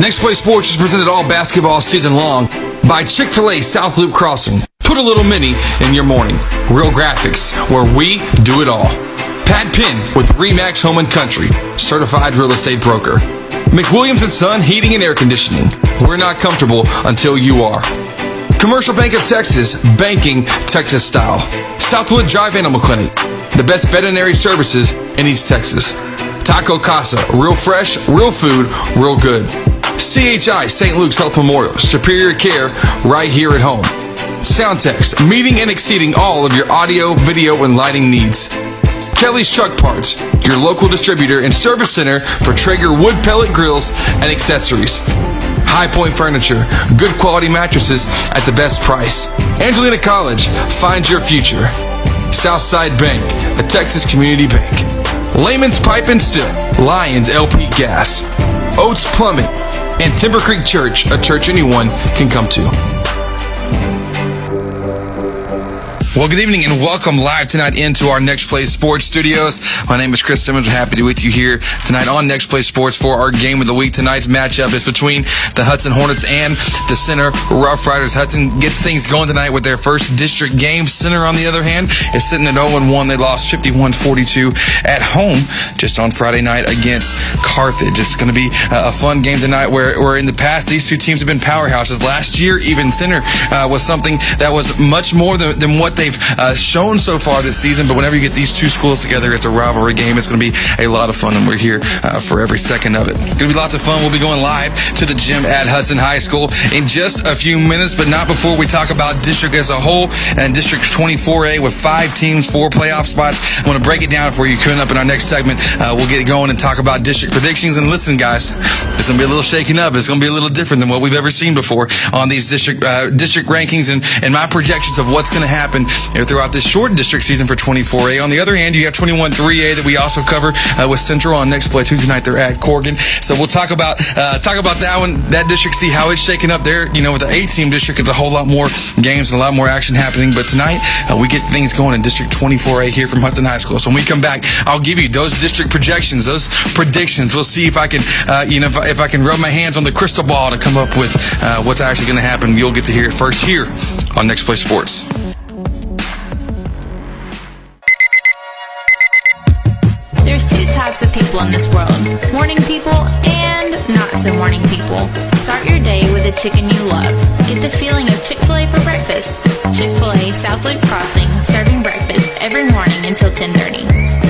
Next Play Sports is presented all basketball season long by Chick fil A South Loop Crossing. Put a little mini in your morning. Real graphics, where we do it all. Pat Penn with Remax Home and Country, certified real estate broker. McWilliams and Son Heating and Air Conditioning. We're not comfortable until you are. Commercial Bank of Texas, banking Texas style. Southwood Drive Animal Clinic, the best veterinary services in East Texas. Taco Casa, real fresh, real food, real good. CHI St. Luke's Health Memorial, superior care right here at home. Soundtex, meeting and exceeding all of your audio, video, and lighting needs. Kelly's Truck Parts, your local distributor and service center for Traeger wood pellet grills and accessories. High Point Furniture, good quality mattresses at the best price. Angelina College, find your future. Southside Bank, a Texas community bank. Layman's Pipe and Steel, Lions LP Gas. Oates Plumbing, and Timber Creek Church, a church anyone can come to. Well, good evening and welcome live tonight into our Next Play Sports studios. My name is Chris Simmons. We're happy to be with you here tonight on Next Play Sports for our game of the week. Tonight's matchup is between the Hudson Hornets and the Center Rough Riders. Hudson gets things going tonight with their first district game. Center, on the other hand, is sitting at 0-1. They lost 51-42 at home just on Friday night against Carthage. It's going to be a fun game tonight where, where in the past these two teams have been powerhouses. Last year, even Center uh, was something that was much more than, than what they've uh, shown so far this season. But whenever you get these two schools together, it's a rivalry game. It's going to be a lot of fun, and we're here uh, for every second of it. Going to be lots of fun. We'll be going live to the gym at Hudson High School in just a few minutes, but not before we talk about district as a whole and District 24A with five teams, four playoff spots. I'm going to break it down for you coming up in our next segment. Uh, we'll get going and talk about district predictions. And listen, guys, it's going to be a little shaking up. It's going to be a little different than what we've ever seen before on these district uh, district rankings and, and my projections of what's going to happen throughout this short district season for 24A. On the other hand, you have 21-3A that we also cover uh, with Central on next play Tuesday night. They're at Corrigan, so we'll talk about uh, talk about that one, that district, see how it's shaking up there. You know, with the eight-team district, it's a whole lot more games and a lot more action happening. But tonight, uh, we get things going in District 24A here from Hudson High School. So when we come back, I'll give you those district projections, those predictions. We'll see if I can, uh, you know, if if I, can rub my hands on the crystal ball to come up with uh, what's actually going to happen. You'll get to hear it first here on Next Play Sports. Types of people in this world morning people and not so morning people. Start your day with a chicken you love. Get the feeling of Chick fil A for breakfast. Chick fil A South Loop Crossing, serving breakfast every morning until 1030.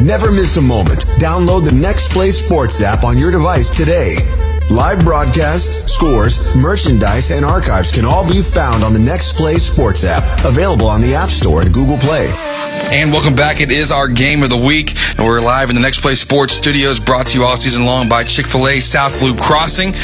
Never miss a moment. Download the Next Play Sports app on your device today. Live broadcasts, scores, merchandise, and archives can all be found on the Next Play Sports app, available on the App Store and Google Play. And welcome back. It is our game of the week, and we're live in the Next Play Sports studios, brought to you all season long by Chick fil A South Loop Crossing.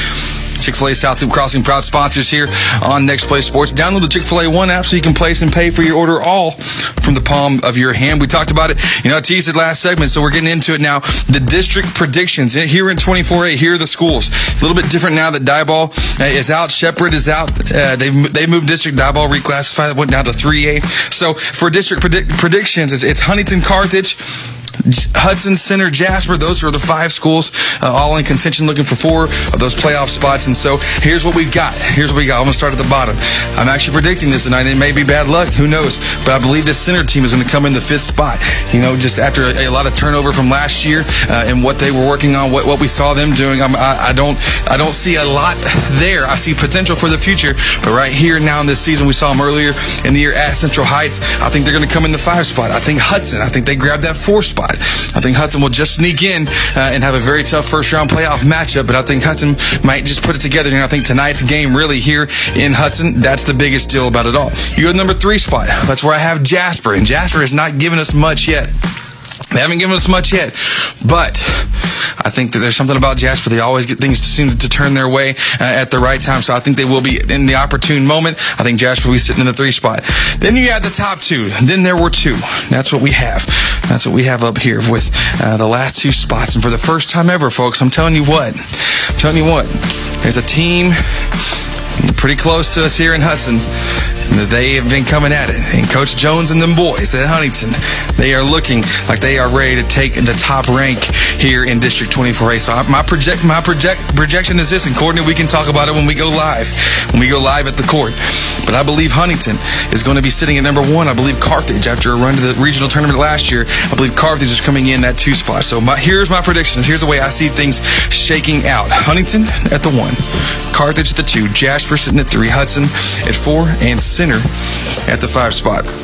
Chick fil A South Loop Crossing proud sponsors here on Next Play Sports. Download the Chick fil A One app so you can place and pay for your order all from the palm of your hand. We talked about it, you know, I teased it last segment, so we're getting into it now. The district predictions here in 24A, here are the schools. A little bit different now that Diboll is out, Shepherd is out. Uh, they've, they moved district, Diboll reclassified, went down to 3A. So for district predict- predictions, it's, it's Huntington Carthage. Hudson Center, Jasper. Those are the five schools, uh, all in contention, looking for four of those playoff spots. And so here's what we've got. Here's what we got. I'm gonna start at the bottom. I'm actually predicting this tonight. It may be bad luck. Who knows? But I believe this center team is going to come in the fifth spot. You know, just after a, a lot of turnover from last year uh, and what they were working on, what, what we saw them doing. I, I don't I don't see a lot there. I see potential for the future. But right here now in this season, we saw them earlier in the year at Central Heights. I think they're going to come in the five spot. I think Hudson. I think they grab that four spot. I think Hudson will just sneak in uh, and have a very tough first round playoff matchup. But I think Hudson might just put it together. And I think tonight's game really here in Hudson, that's the biggest deal about it all. You have number three spot. That's where I have Jasper, and Jasper has not given us much yet. They haven't given us much yet, but I think that there's something about Jasper. They always get things to seem to turn their way uh, at the right time. So I think they will be in the opportune moment. I think Jasper will be sitting in the three spot. Then you add the top two. Then there were two. That's what we have. That's what we have up here with uh, the last two spots. And for the first time ever, folks, I'm telling you what. I'm telling you what. There's a team pretty close to us here in Hudson they have been coming at it. And Coach Jones and them boys at Huntington, they are looking like they are ready to take the top rank here in District 24A. So my project, my project projection is this, and Courtney, we can talk about it when we go live, when we go live at the court. But I believe Huntington is going to be sitting at number one. I believe Carthage, after a run to the regional tournament last year, I believe Carthage is coming in that two spot. So my, here's my predictions. Here's the way I see things shaking out. Huntington at the one, Carthage at the two, Jasper sitting at three, Hudson at four, and Center at the five spot.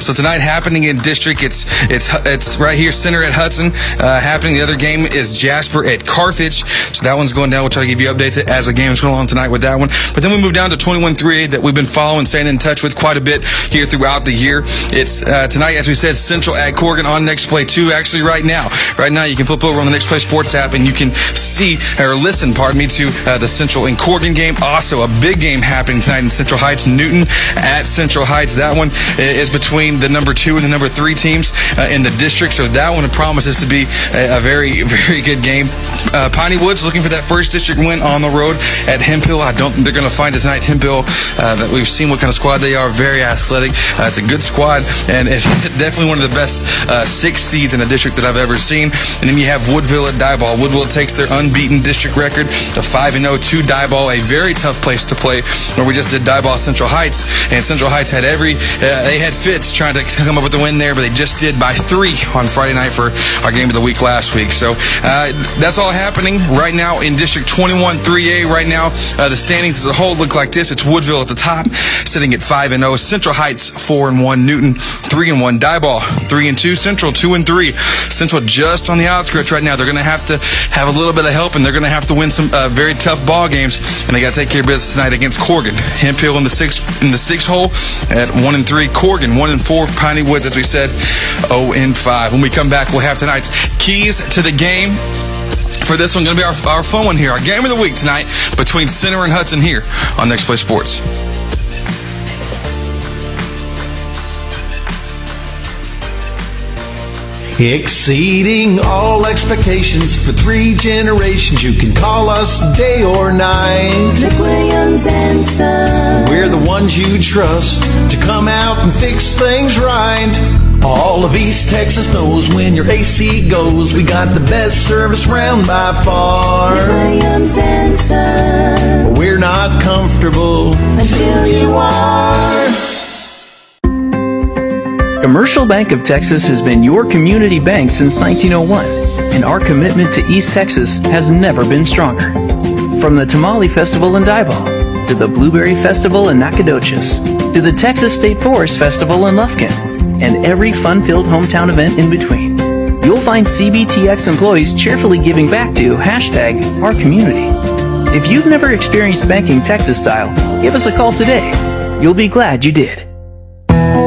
So tonight happening in district, it's it's it's right here, center at Hudson. Uh, happening. The other game is Jasper at Carthage. So that one's going down. We'll try to give you updates as the game is going on tonight with that one. But then we move down to 21-3A that we've been following, staying in touch with quite a bit here throughout the year. It's uh, tonight, as we said, Central at Corrigan on Next Play Two. Actually, right now, right now you can flip over on the Next Play Sports app and you can see or listen, pardon me, to uh, the Central and Corrigan game. Also, a big game happening tonight in Central Heights, Newton at Central Heights. That one is between between the number two and the number three teams uh, in the district. So that one promises to be a, a very, very good game. Uh, Piney Woods looking for that first district win on the road at Hemphill. I don't think they're going to find it tonight. Hemphill, uh, that we've seen what kind of squad they are. Very athletic. Uh, it's a good squad, and it's definitely one of the best uh, six seeds in a district that I've ever seen. And then you have Woodville at Diboll. Woodville takes their unbeaten district record to 5 and 0 to Diboll, a very tough place to play. Where we just did Diboll Central Heights, and Central Heights had every uh, they had fits trying to come up with the win there, but they just did by three on Friday night for our game of the week last week. So uh, that's all happening right now in District 21 3A. Right now, uh, the standings as a whole look like this. It's Woodville at the top, sitting at 5 and 0. Central Heights 4 and 1. Newton 3 and 1. Diboll 3 and 2. Central 2 and 3. Central just on the outskirts right now. They're going to have to have a little bit of help, and they're going to have to win some uh, very tough ball games, and they got to take care of business tonight against Corrigan. Hemphill in the six in the six hole at 1 and 3. Corrigan 1 and 4. Piney Woods, as we said, 0 and 5. When we come back, we'll have tonight's keys to the game for this one. Going to be our, our fun one here. Our game of the week tonight between Center and Hudson here on Next Play Sports. Exceeding all expectations for three generations. You can call us day or night. McWilliams and Son. We're the ones you trust to come out and fix things right. All of East Texas knows when your AC goes, we got the best service round by far. McWilliams and Son. We're not comfortable Until you are. Commercial Bank of Texas has been your community bank since 1901, and our commitment to East Texas has never been stronger. From the Tamale Festival in Diboll, to the Blueberry Festival in Nacogdoches, to the Texas State Forest Festival in Lufkin, and every fun-filled hometown event in between, you'll find CBTX employees cheerfully giving back to hashtag our community. If you've never experienced banking Texas style, give us a call today. You'll be glad you did.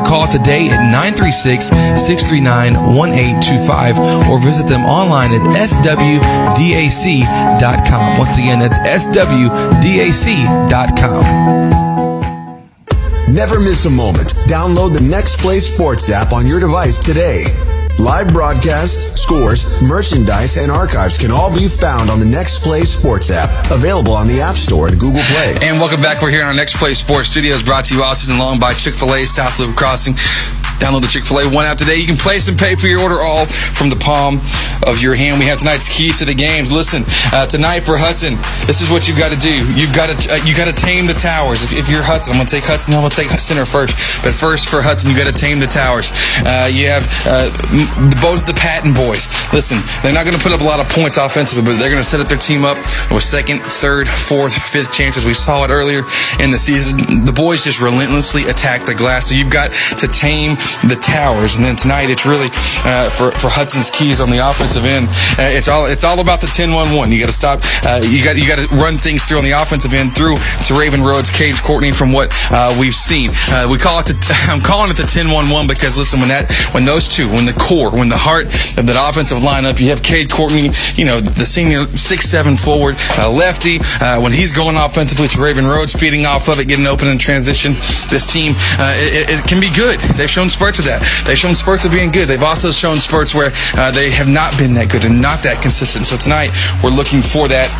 a call today at 936-639-1825 or visit them online at swdac.com. Once again, that's swdac.com. Never miss a moment. Download the Next Play Sports app on your device today. Live broadcasts, scores, merchandise, and archives can all be found on the Next Play Sports app, available on the App Store and Google Play. And welcome back. We're here in our Next Play Sports Studios, brought to you all season long by Chick fil A South Loop Crossing. Download the Chick fil A One app today. You can place and pay for your order all from the palm of your hand. We have tonight's keys to the games. Listen, uh, tonight for Hudson, this is what you've got to do. You've got to uh, you got to tame the towers. If, if, you're Hudson, I'm going to take Hudson. I'm going to take center first. But first for Hudson, you got to tame the towers. Uh, you have uh, both the Patton boys. Listen, they're not going to put up a lot of points offensively, but they're going to set up their team up with second, third, fourth, fifth chances. We saw it earlier in the season. The boys just relentlessly attack the glass. So you've got to tame the towers. And then tonight, it's really uh, for for Hudson's keys on the offensive end. Uh, it's all it's all about the 10-1-1. You got to stop. Uh, you got you got to run things through on the offensive end through Teraven Rhodes, Cade Courtney. From what uh, we've seen, uh, we call it the I'm calling it the 10-1-1 because listen, when that when those two, when the core, when the heart of that offensive lineup, you have Cade Courtney, you know the senior six seven forward uh, lefty. when he's going offensively Teraven Rhodes, feeding off of it, getting open in transition, this team it, it can be good. They've shown spurts of that. They've shown spurts of being good. They've also shown spurts where uh, they have not been that good and not that consistent. So tonight, we're looking for that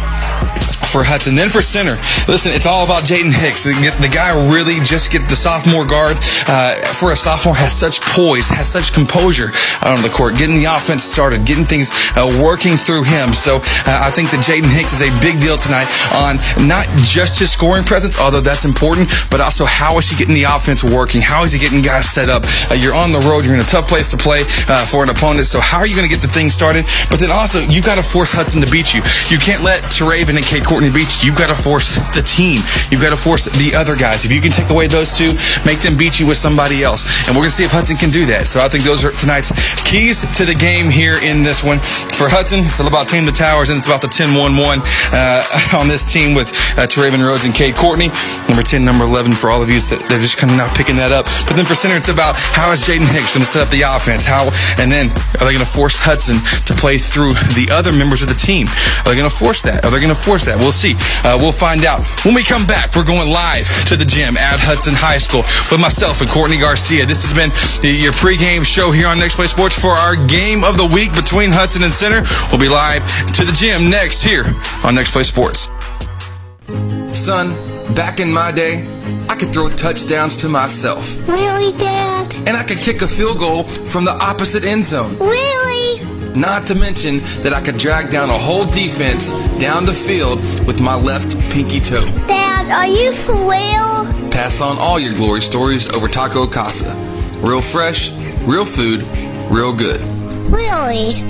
for Hudson. Then for center, listen, it's all about Jaden Hicks. The, the, guy really just gets the sophomore guard. Uh, for a sophomore, has such poise, has such composure on the court, getting the offense started, getting things uh, working through him. So uh, I think that Jaden Hicks is a big deal tonight on not just his scoring presence, although that's important, but also how is he getting the offense working? How is he getting guys set up? Uh, you're on the road, you're in a tough place to play uh, for an opponent. So how are you going to get the thing started? But then also, you've got to force Hudson to beat you. You can't let Teraven and Cade Court Courtney Beach, you've got to force the team. You've got to force the other guys. If you can take away those two, make them beat you with somebody else. And we're going to see if Hudson can do that. So I think those are tonight's keys to the game here in this one. For Hudson, it's all about team the towers, and it's about the 10-1-1 uh, on this team with uh, Teraven Rhodes and Cade Courtney. Number 10, number 11 for all of you. That they're just kind of not picking that up. But then for center, it's about how is Jaden Hicks going to set up the offense? How and then are they going to force Hudson to play through the other members of the team? Are they going to force that? Are they going to force that? We'll We'll see. Uh, we'll find out. When we come back, we're going live to the gym at Hudson High School with myself and Courtney Garcia. This has been the, your pregame show here on Next Play Sports for our game of the week between Hudson and Center. We'll be live to the gym next here on Next Play Sports. Son, back in my day, I could throw touchdowns to myself. Really, Dad? And I could kick a field goal from the opposite end zone. Really? Not to mention that I could drag down a whole defense down the field with my left pinky toe. Dad, are you for real? Pass on all your glory stories over Taco Casa. Real fresh, real food, real good. Really?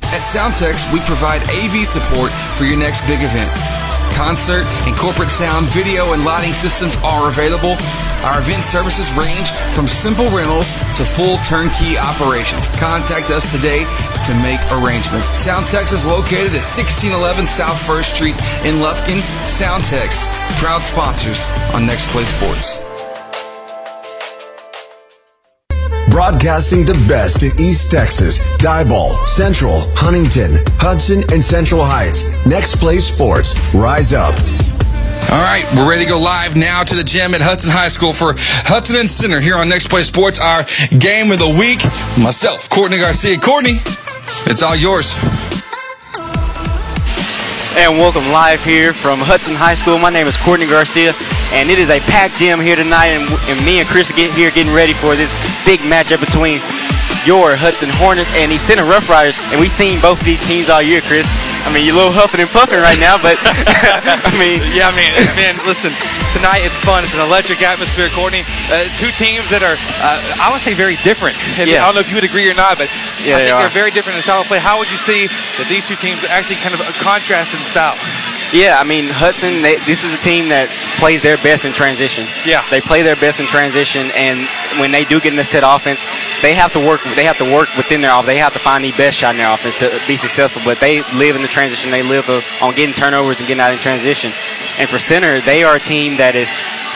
At Soundtex, we provide AV support for your next big event. Concert and corporate sound, video, and lighting systems are available. Our event services range from simple rentals to full turnkey operations. Contact us today to make arrangements. Soundtex is located at 1611 South First Street in Lufkin. Soundtex, proud sponsors on Next Play Sports. Broadcasting the best in East Texas, Diboll, Central, Huntington, Hudson, and Central Heights. Next Play Sports. Rise up. All right, we're ready to go live now to the gym at Hudson High School for Hudson and Center here on Next Play Sports, our game of the week. Myself, Courtney Garcia. Courtney, it's all yours. And welcome live here from Hudson High School. My name is Courtney Garcia, and it is a packed gym here tonight. And, and me and Chris are get here getting ready for this big matchup between your Hudson Hornets and the Center Rough Riders. And we've seen both of these teams all year, Chris. I mean, you're a little huffing and puffing right now, but I mean, yeah, I mean, man, listen, tonight it's fun. It's an electric atmosphere, Courtney. Uh, two teams that are, uh, I would say, very different. And Yeah. I don't know if you would agree or not, but Yeah, I they think are. are very different in style of play. How would you see that these two teams actually kind of a contrast in style? Yeah, I mean Hudson. They, this is a team that plays their best in transition. Yeah. they play their best in transition, and when they do get in the set offense, they have to work. They have to work within their offense. They have to find the best shot in their offense to be successful. But they live in the transition. They live on getting turnovers and getting out in transition. And for center, they are a team that is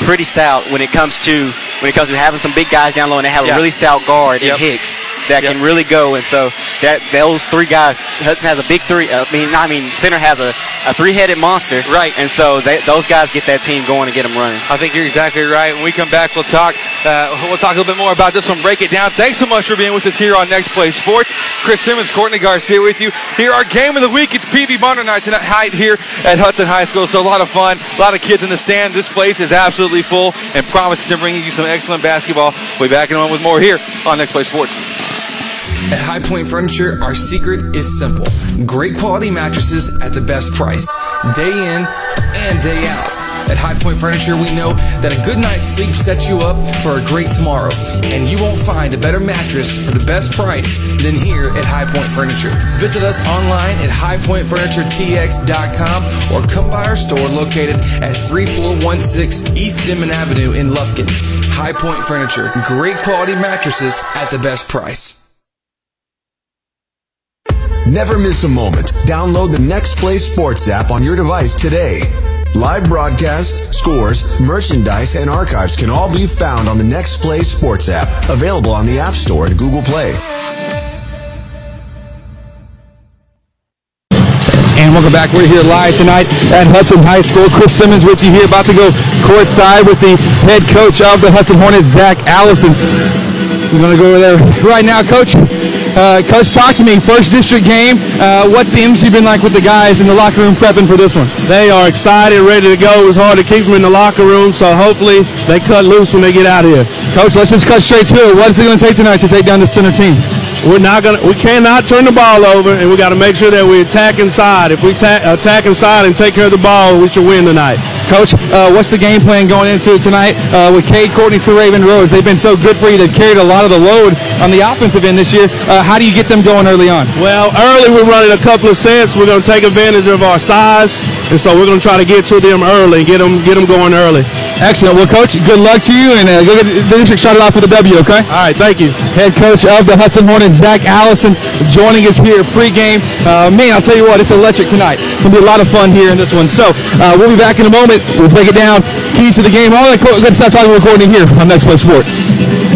pretty stout when it comes to when it comes to having some big guys down low, and they have Yeah. a really stout guard Yep. in Hicks that Yep. can really go. And so that those three guys, Hudson has a big three. I mean, I mean, center has a, a three-headed monster. Right. And so they, those guys get that team going and get them running. I think you're exactly right. When we come back, we'll talk. Uh, we'll talk a little bit more about this one. Break it down. Thanks so much for being with us here on Next Play Sports. Chris Simmons, Courtney Garcia with you. Here, our game of the week. It's PB Bonner night tonight here at Hudson High School. So a lot of fun, a lot of kids in the stand. This place is absolutely full and promising to bring you some excellent basketball. We'll be back in a moment with more here on Next Play Sports. At High Point Furniture, our secret is simple great quality mattresses at the best price, day in and day out. At High Point Furniture, we know that a good night's sleep sets you up for a great tomorrow, and you won't find a better mattress for the best price than here at High Point Furniture. Visit us online at highpointfurnituretx.com or come by our store located at 3416 East Denman Avenue in Lufkin. High Point Furniture, great quality mattresses at the best price. Never miss a moment. Download the Next Play Sports app on your device today. Live broadcasts, scores, merchandise, and archives can all be found on the Next Play Sports app, available on the App Store and Google Play. And welcome back. We're here live tonight at Hudson High School. Chris Simmons with you here, about to go courtside with the head coach of the Hudson Hornets, Zach Allison. We're going to go over there right now, Coach. Uh, Coach, talk to me. First district game. Uh, what's the energy been like with the guys in the locker room prepping for this one? They are excited, ready to go. It was hard to keep them in the locker room, so hopefully they cut loose when they get out of here. Coach, let's just cut straight to it. What is it going to take tonight to take down the center team? We're not gonna. We cannot turn the ball over, and we got to make sure that we attack inside. If we ta- attack inside and take care of the ball, we should win tonight. Coach, uh, what's the game plan going into tonight uh, with Cade Courtney Teraven Rhodes? They've been so good for you. They've carried a lot of the load on the offensive end this year. Uh, how do you get them going early on? Well, early we're running a couple of sets. We're going to take advantage of our size, and so we're going to try to get to them early, get them get them going early. Excellent. Well, Coach, good luck to you, and uh, go get the district started off with a W, okay? All right, thank you. Head coach of the Hudson Hornets, Zach Allison, joining us here pregame. Uh, man, I'll tell you what, it's electric tonight. It's going to be a lot of fun here in this one. So uh, we'll be back in a moment. We'll break it down. Keys to the game. All that good stuff talking recording here on Next Play Sports.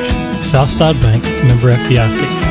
Southside Bank, member FDIC.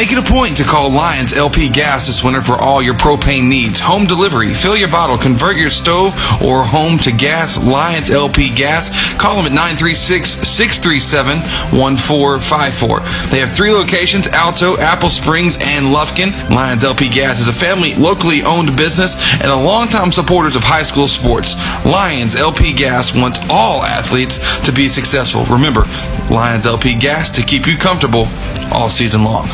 Make it a point to call Lions LP Gas this winter for all your propane needs. Home delivery, fill your bottle, convert your stove or home to gas. Lions LP Gas. Call them at 936 637 1454. They have three locations Alto, Apple Springs, and Lufkin. Lions LP Gas is a family, locally owned business and a longtime supporters of high school sports. Lions LP Gas wants all athletes to be successful. Remember, Lions LP Gas to keep you comfortable all season long.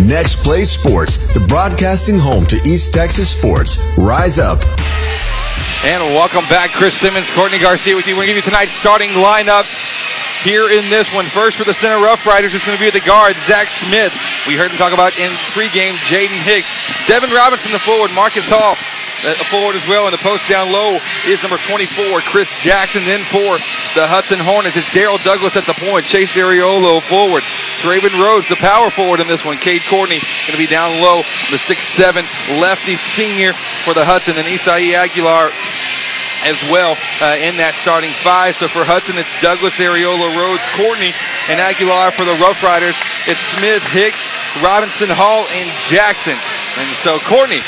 Next Play Sports, the broadcasting home to East Texas sports. Rise up. And welcome back, Chris Simmons, Courtney Garcia with you. We're going to give you tonight's starting lineups here in this one. First for the center Rough Riders, it's going to be the guard, Zach Smith. We heard him talk about in pregame, Jaden Hicks. Devin Robinson, the forward, Marcus Hall, a forward as well. And the post down low is number 24, Chris Jackson. Then for the Hudson Hornets, it's Daryl Douglas at the point, Chase Ariolo forward. Teraven Rhodes, the power forward in this one. Cade Courtney going to be down low, the 6'7 lefty senior for the Hudson. And Isai Aguilar as well uh, in that starting five. So for Hudson, it's Douglas, Areola, Rhodes, Courtney, and Aguilar. For the Rough Riders, it's Smith, Hicks, Robinson, Hall, and Jackson. And so Courtney,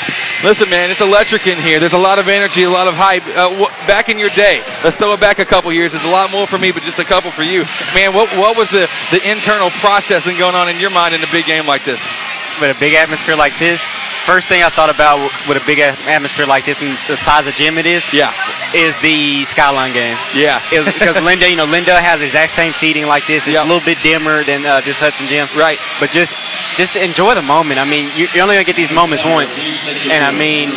listen, man, it's electric in here. There's a lot of energy, a lot of hype. Uh, wh- back in your day, let's throw it back a couple years. There's a lot more for me, but just a couple for you, man. What what was the the internal processing going on in your mind in a big game like this? With a big atmosphere like this, first thing I thought about with a big atmosphere like this and the size of gym it is, yeah, is the Skyline game. Yeah, because Linda, you know, Linda has the exact same seating like this. It's Yeah. a little bit dimmer than uh, this Hudson gym, right? But just just enjoy the moment. I mean, you- you're only gonna get these moments once, and I mean,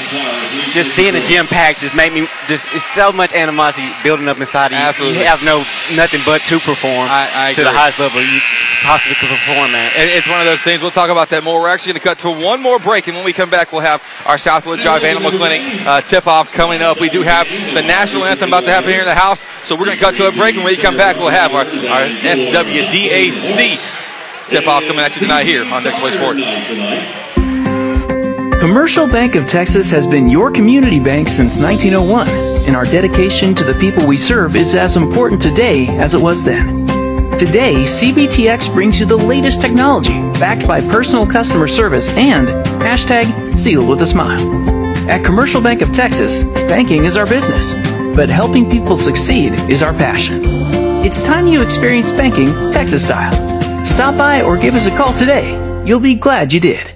just seeing the gym packed just made me just it's so much animosity building up inside of you. Absolutely. You have no nothing but to perform I to the highest level you possibly could perform at. It's one of those things. We'll talk about that more. We're actually going to cut to one more break, and when we come back, we'll have our Southwood Drive Animal Clinic uh, tip-off coming up. We do have the national anthem about to happen here in the house, so we're going to cut to a break, and when we come back, we'll have our, our SWDAC tip-off coming at you tonight here on Next Play Sports. Commercial Bank of Texas has been your community bank since 1901, and our dedication to the people we serve is as important today as it was then. Today, CBTX brings you the latest technology backed by personal customer service and hashtag sealed with a smile. At Commercial Bank of Texas, banking is our business, but helping people succeed is our passion. It's time you experience banking Texas style. Stop by or give us a call today. You'll be glad you did.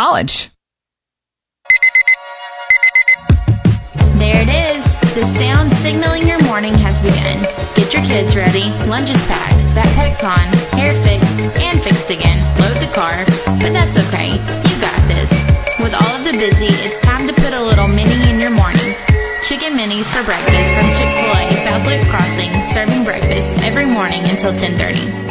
There it is. The sound signaling your morning has begun. Get your kids ready. Lunch is packed. Backpack's on. Hair fixed and fixed again. Load the car. But that's okay. You got this. With all of the busy, it's time to put a little mini in your morning. Chicken minis for breakfast from Chick-fil-A South Loop Crossing, serving breakfast every morning until 1030.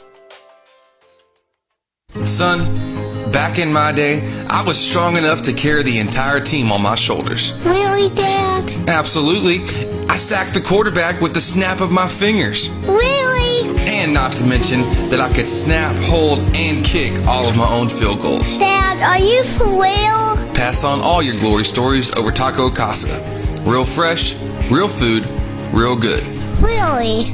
Son, back in my day, I was strong enough to carry the entire team on my shoulders. Really, Dad? Absolutely. I sacked the quarterback with the snap of my fingers. Really? And not to mention that I could snap, hold, and kick all of my own field goals. Dad, are you for real? Pass on all your glory stories over Taco Casa. Real fresh, real food, real good. Really?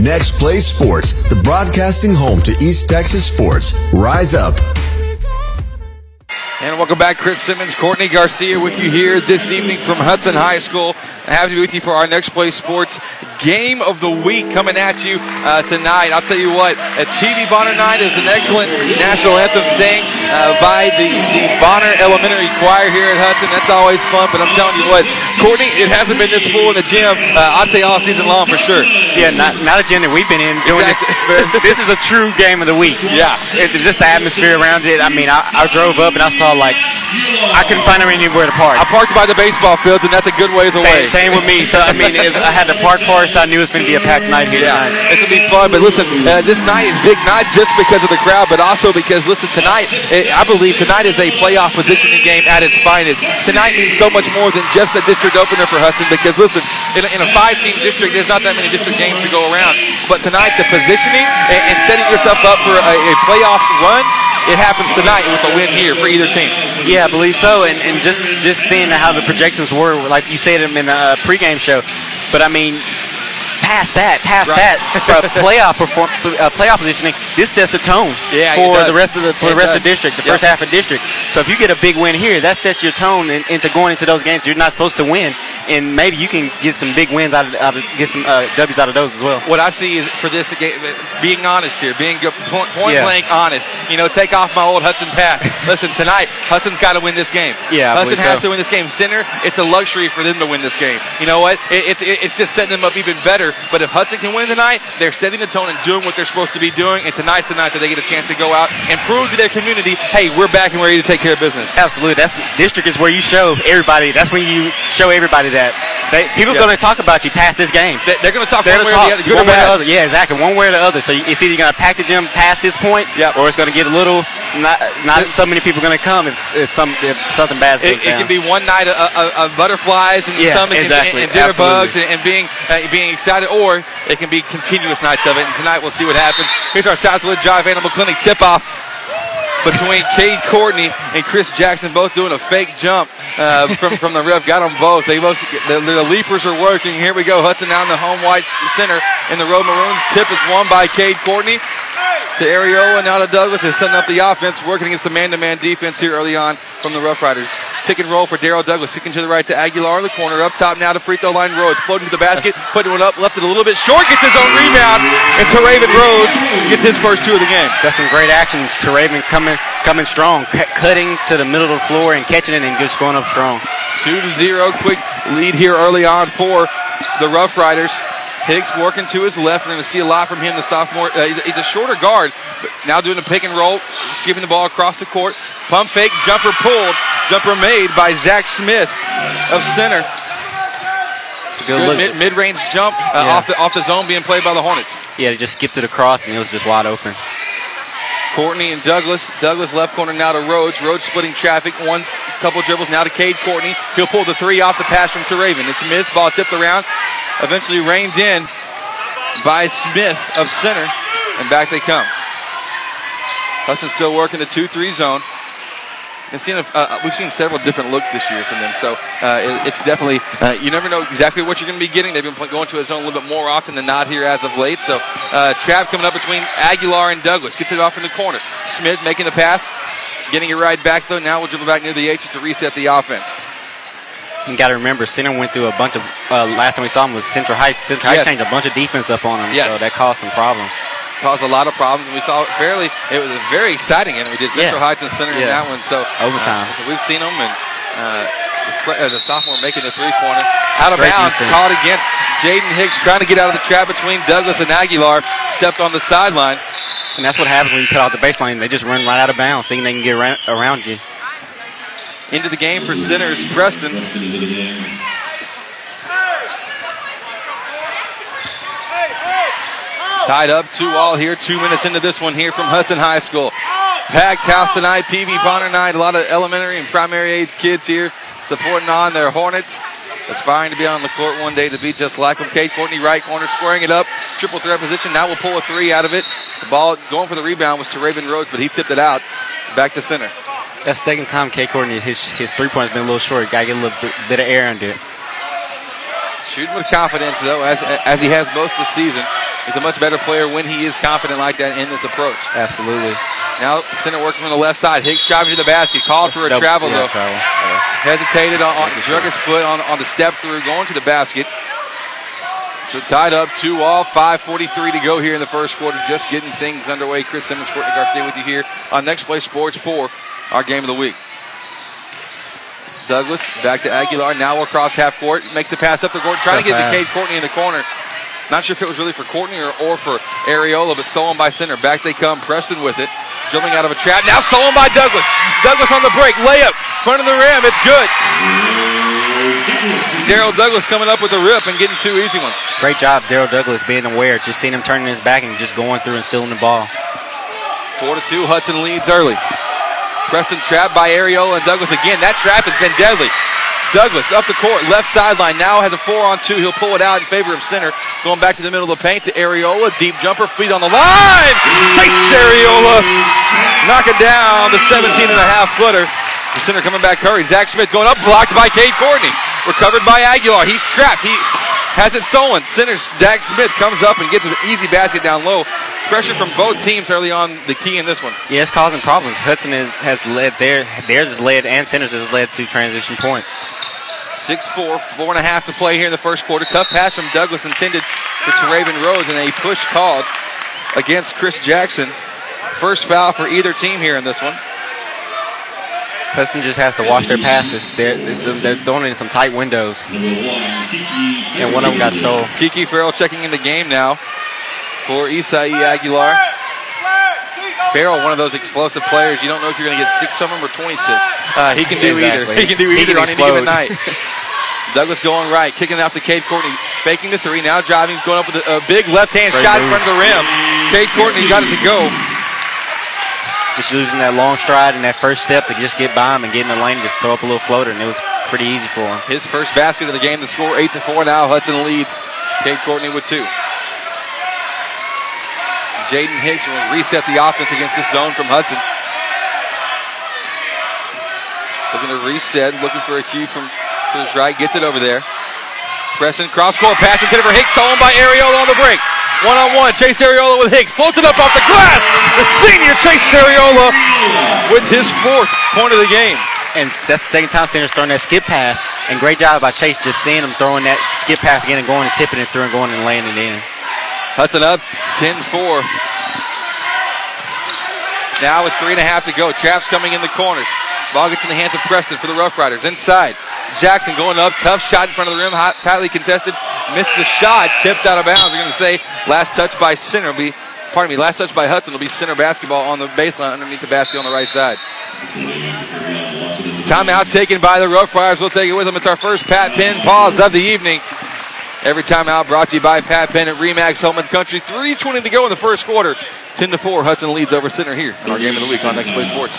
Next Play Sports, the broadcasting home to East Texas sports. Rise up. And welcome back, Chris Simmons, Courtney Garcia with you here this evening from Hudson High School. Happy to be with you for our Next Play Sports Game of the Week coming at you uh, tonight. I'll tell you what, at PV Bonner Night is an excellent national anthem sang uh, by the, the Bonner Elementary Choir here at Hudson. That's always fun, but I'm telling you what, Courtney, it hasn't been this full in the gym, uh, I'd say all season long for sure. Yeah, not, not a gym that we've been in doing Exactly. this. this is a true game of the week. Yeah. It, just the atmosphere around it. I mean, I, I drove up and I saw like I couldn't find anywhere to park. I parked by the baseball fields, and that's a good ways away. Same, same with me. So I mean, I had to park for it, so I knew it's going to be a packed night here Yeah, tonight. it's gonna be fun. But listen, uh, this night is big not just because of the crowd, but also because listen, tonight eh, I believe tonight is a playoff positioning game at its finest. Tonight means so much more than just the district opener for Hudson. Because listen, in a, in a five-team district, there's not that many district games to go around. But tonight, the positioning and, and setting yourself up for a, a playoff run, it happens tonight with a win here for either team. Yeah, I believe so. And, and just just seeing how the projections were, like you said them in a pregame show. But I mean, past that, past Right. that, playoff perform, uh, playoff positioning, this sets the tone Yeah, for the rest of the for It the rest of does. the district, the Yep. first half of district. So if you get a big win here, that sets your tone in, into going into those games. You're not supposed to win, and maybe you can get some big wins out of, out of get some uh, W's out of those as well. What I see is for this game, being honest here, being point, point Yeah. blank honest. You know, take off my old Hudson pass. Listen, tonight Hudson's got to win this game. Yeah, I Hudson has so. to win this game. Center, it's a luxury for them to win this game. You know what? It, it, it's just setting them up even better. But if Hudson can win tonight, they're setting the tone and doing what they're supposed to be doing. And tonight's the night that they get a chance to go out and prove to their community, hey, we're back and we're ready to take care of business. Absolutely. That's district is where you show everybody. That's when you show everybody that they, people Yeah. are going to talk about you past this game. They- They're going to talk They're one way to or the other, one way or the other. Yeah, exactly. One way or the other. So you- it's either going to pack the gym past this point, or it's going to get a little. Not not so many people going to come if if some if something bad goes It, it can be one night of, of, of butterflies in the Yeah, stomach and- exactly. and, and bugs and, and being uh, being excited, or it can be continuous nights of it. And tonight we'll see what happens. Here's our Southwood Drive Animal Clinic tip off between Cade Courtney and Chris Jackson, both doing a fake jump uh, from from the ref. Got them both. They both the, the leapers are working. Here we go. Hudson down the home white center in the road maroons. Tip is won by Cade Courtney to Ariola. Now to Douglas is setting up the offense, working against the man-to-man defense here early on from the Rough Riders. Pick and roll for Daryl Douglas. Kicking to the right to Aguilar in the corner. Up top now to free throw line Rhodes. Floating to the basket. Putting one up. Left it a little bit short. Gets his own rebound. And Teraven Rhodes gets his first two of the game. That's some great actions. Teraven coming coming strong, cu- cutting to the middle of the floor and catching it and just going up strong. Two to zero. Quick lead here early on for the Rough Riders. Hicks working to his left. We're going to see a lot from him, the sophomore. Uh, he's, a, he's a shorter guard, but now doing a pick and roll, skipping the ball across the court. Pump fake, jumper pulled, jumper made by Zach Smith of center. It's a good, look. mid, mid-range jump uh, Yeah. off the off the zone being played by the Hornets. Yeah, he just skipped it across and it was just wide open. Courtney and Douglas. Douglas left corner now to Rhodes. Rhodes splitting traffic. One couple dribbles now to Cade Courtney. He'll pull the three off the pass from Teraven. It's missed. Ball tipped around. Eventually reined in by Smith of center. And back they come. Hudson still working the 2-3 zone. And seen a, uh, we've seen several different looks this year from them, so uh, it, it's definitely uh, you never know exactly what you're going to be getting. They've been going to a zone a little bit more often than not here as of late. So uh, trap coming up between Aguilar and Douglas gets it off in the corner. Smith making the pass, getting it right back though. Now we'll dribble back near the H to reset the offense. You got to remember, Center went through a bunch of. Uh, last time we saw him was Central Heights. Central Heights Yes. changed a bunch of defense up on him, Yes. so that caused some problems. Caused a lot of problems, and we saw it fairly. It was very exciting, and we did Central Yeah. Heights and Center in that one. So Overtime. uh, so we've seen them, and uh, the, fr- uh, the sophomore making the three pointer out of Great bounds, defense. caught against Jaden Hicks, trying to get out of the trap between Douglas and Aguilar. Stepped on the sideline. And that's what happens when you cut off the baseline. They just run right out of bounds, thinking they can get around, around you. Into the game for Centers, Preston. Tied up two all here. Two minutes into this one here from Hudson High School. Packed house tonight. PV Bonner night. A lot of elementary and primary age kids here supporting on their Hornets. Aspiring to be on the court one day to be just like them. Cade Courtney, right corner, squaring it up. Triple threat position. Now we'll pull a three out of it. The ball going for the rebound was Teraven Rhodes, but he tipped it out. Back to center. That's second time Cade Courtney, his, his three point's been a little short. Got to get a little bit, bit of air under it. Shooting with confidence, though, as, as he has most of the season. He's a much better player when he is confident like that in this approach. Absolutely. Now center working from the left side. Hicks driving to the basket. Called for a travel yeah, though. travel. Yeah. Hesitated on, on drug his foot on, on the step through, going to the basket. So tied up two all, 5:43 to go here in the first quarter. Just getting things underway. Chris Simmons, Courtney Garcia with you here on Next Play Sports for our game of the week. Douglas back to Aguilar. Now across half court. Makes the pass up the court. Trying to get Tough to. Cade Courtney in the corner. Not sure if it was really for Courtney or, or for Areola, but stolen by center. Back they come. Preston with it. Jumping out of a trap. Now stolen by Douglas. Douglas on the break. Layup. Front of the rim. It's good. Daryl Douglas coming up with a rip and getting two easy ones. Great job, Daryl Douglas, being aware. Just seeing him turning his back and just going through and stealing the ball. Four to two. Hudson leads early. Preston trapped by Areola and Douglas again. That trap has been deadly. Douglas up the court, left sideline. Now has a four on two. He'll pull it out in favor of center. Going back to the middle of the paint to Areola. Deep jumper, feet on the line. Chase Areola. Knock it down. The 17 and a half footer. The center coming back hurried. Zach Smith going up, blocked by Cade Courtney. Recovered by Aguilar. He's trapped. He has it stolen. Center Zach Smith comes up and gets an easy basket down low. Pressure from both teams early on the key in this one. Yeah, it's causing problems. Hudson is, has led there. theirs has led and Centers has led to transition points. Six four, four and a half to play here in the first quarter. Tough pass from Douglas intended for Teraven Rhodes, and a push called against Chris Jackson. First foul for either team here in this one. Hudson just has to watch their passes. They're, they're throwing in some tight windows. And one of them got stole. Kiki Farrell checking in the game now for Isai Aguilar. Farrell, one of those explosive players. You don't know if you're going to get six from him or 26. Uh, he can do Exactly. either. He can do He either can on any given night. Douglas going right, kicking it out to Cade Courtney, faking the three, now driving, going up with a, a big left hand Great shot in front of the rim. Cade Courtney got it to go. Just using that long stride and that first step to just get by him and get in the lane and just throw up a little floater, and it was pretty easy for him. His first basket of the game, the score 8 to 4 now. Hudson leads. Cade Courtney with two. Jaden Hicks will reset the offense against this zone from Hudson. Looking to reset, looking for a cue from to his right, gets it over there. Preston cross court pass intended for Hicks, stolen by Areola on the break. One on one, Chase Areola with Hicks, floats it up off the glass. The senior Chase Areola with his fourth point of the game. And that's the second time Center's throwing that skip pass. And great job by Chase just seeing him throwing that skip pass again and going and tipping it through and going and laying it in. Hudson up 10 4. Now with three and a half to go. Traps coming in the corners. Ball gets in the hands of Preston for the Rough Riders. Inside. Jackson going up. Tough shot in front of the rim. Hot, tightly contested. Missed the shot. Tipped out of bounds. We're going to say last touch by center will be, pardon me, last touch by Hudson will be center basketball on the baseline underneath the basket on the right side. Timeout taken by the Rough Riders. We'll take it with them. It's our first Pat Penn pause of the evening. Every timeout brought to you by Pat Penn at Remax Home and Country. 3.20 to go in the first quarter. 10 to 4. Hudson leads over center here in our game of the week on Next Play Sports.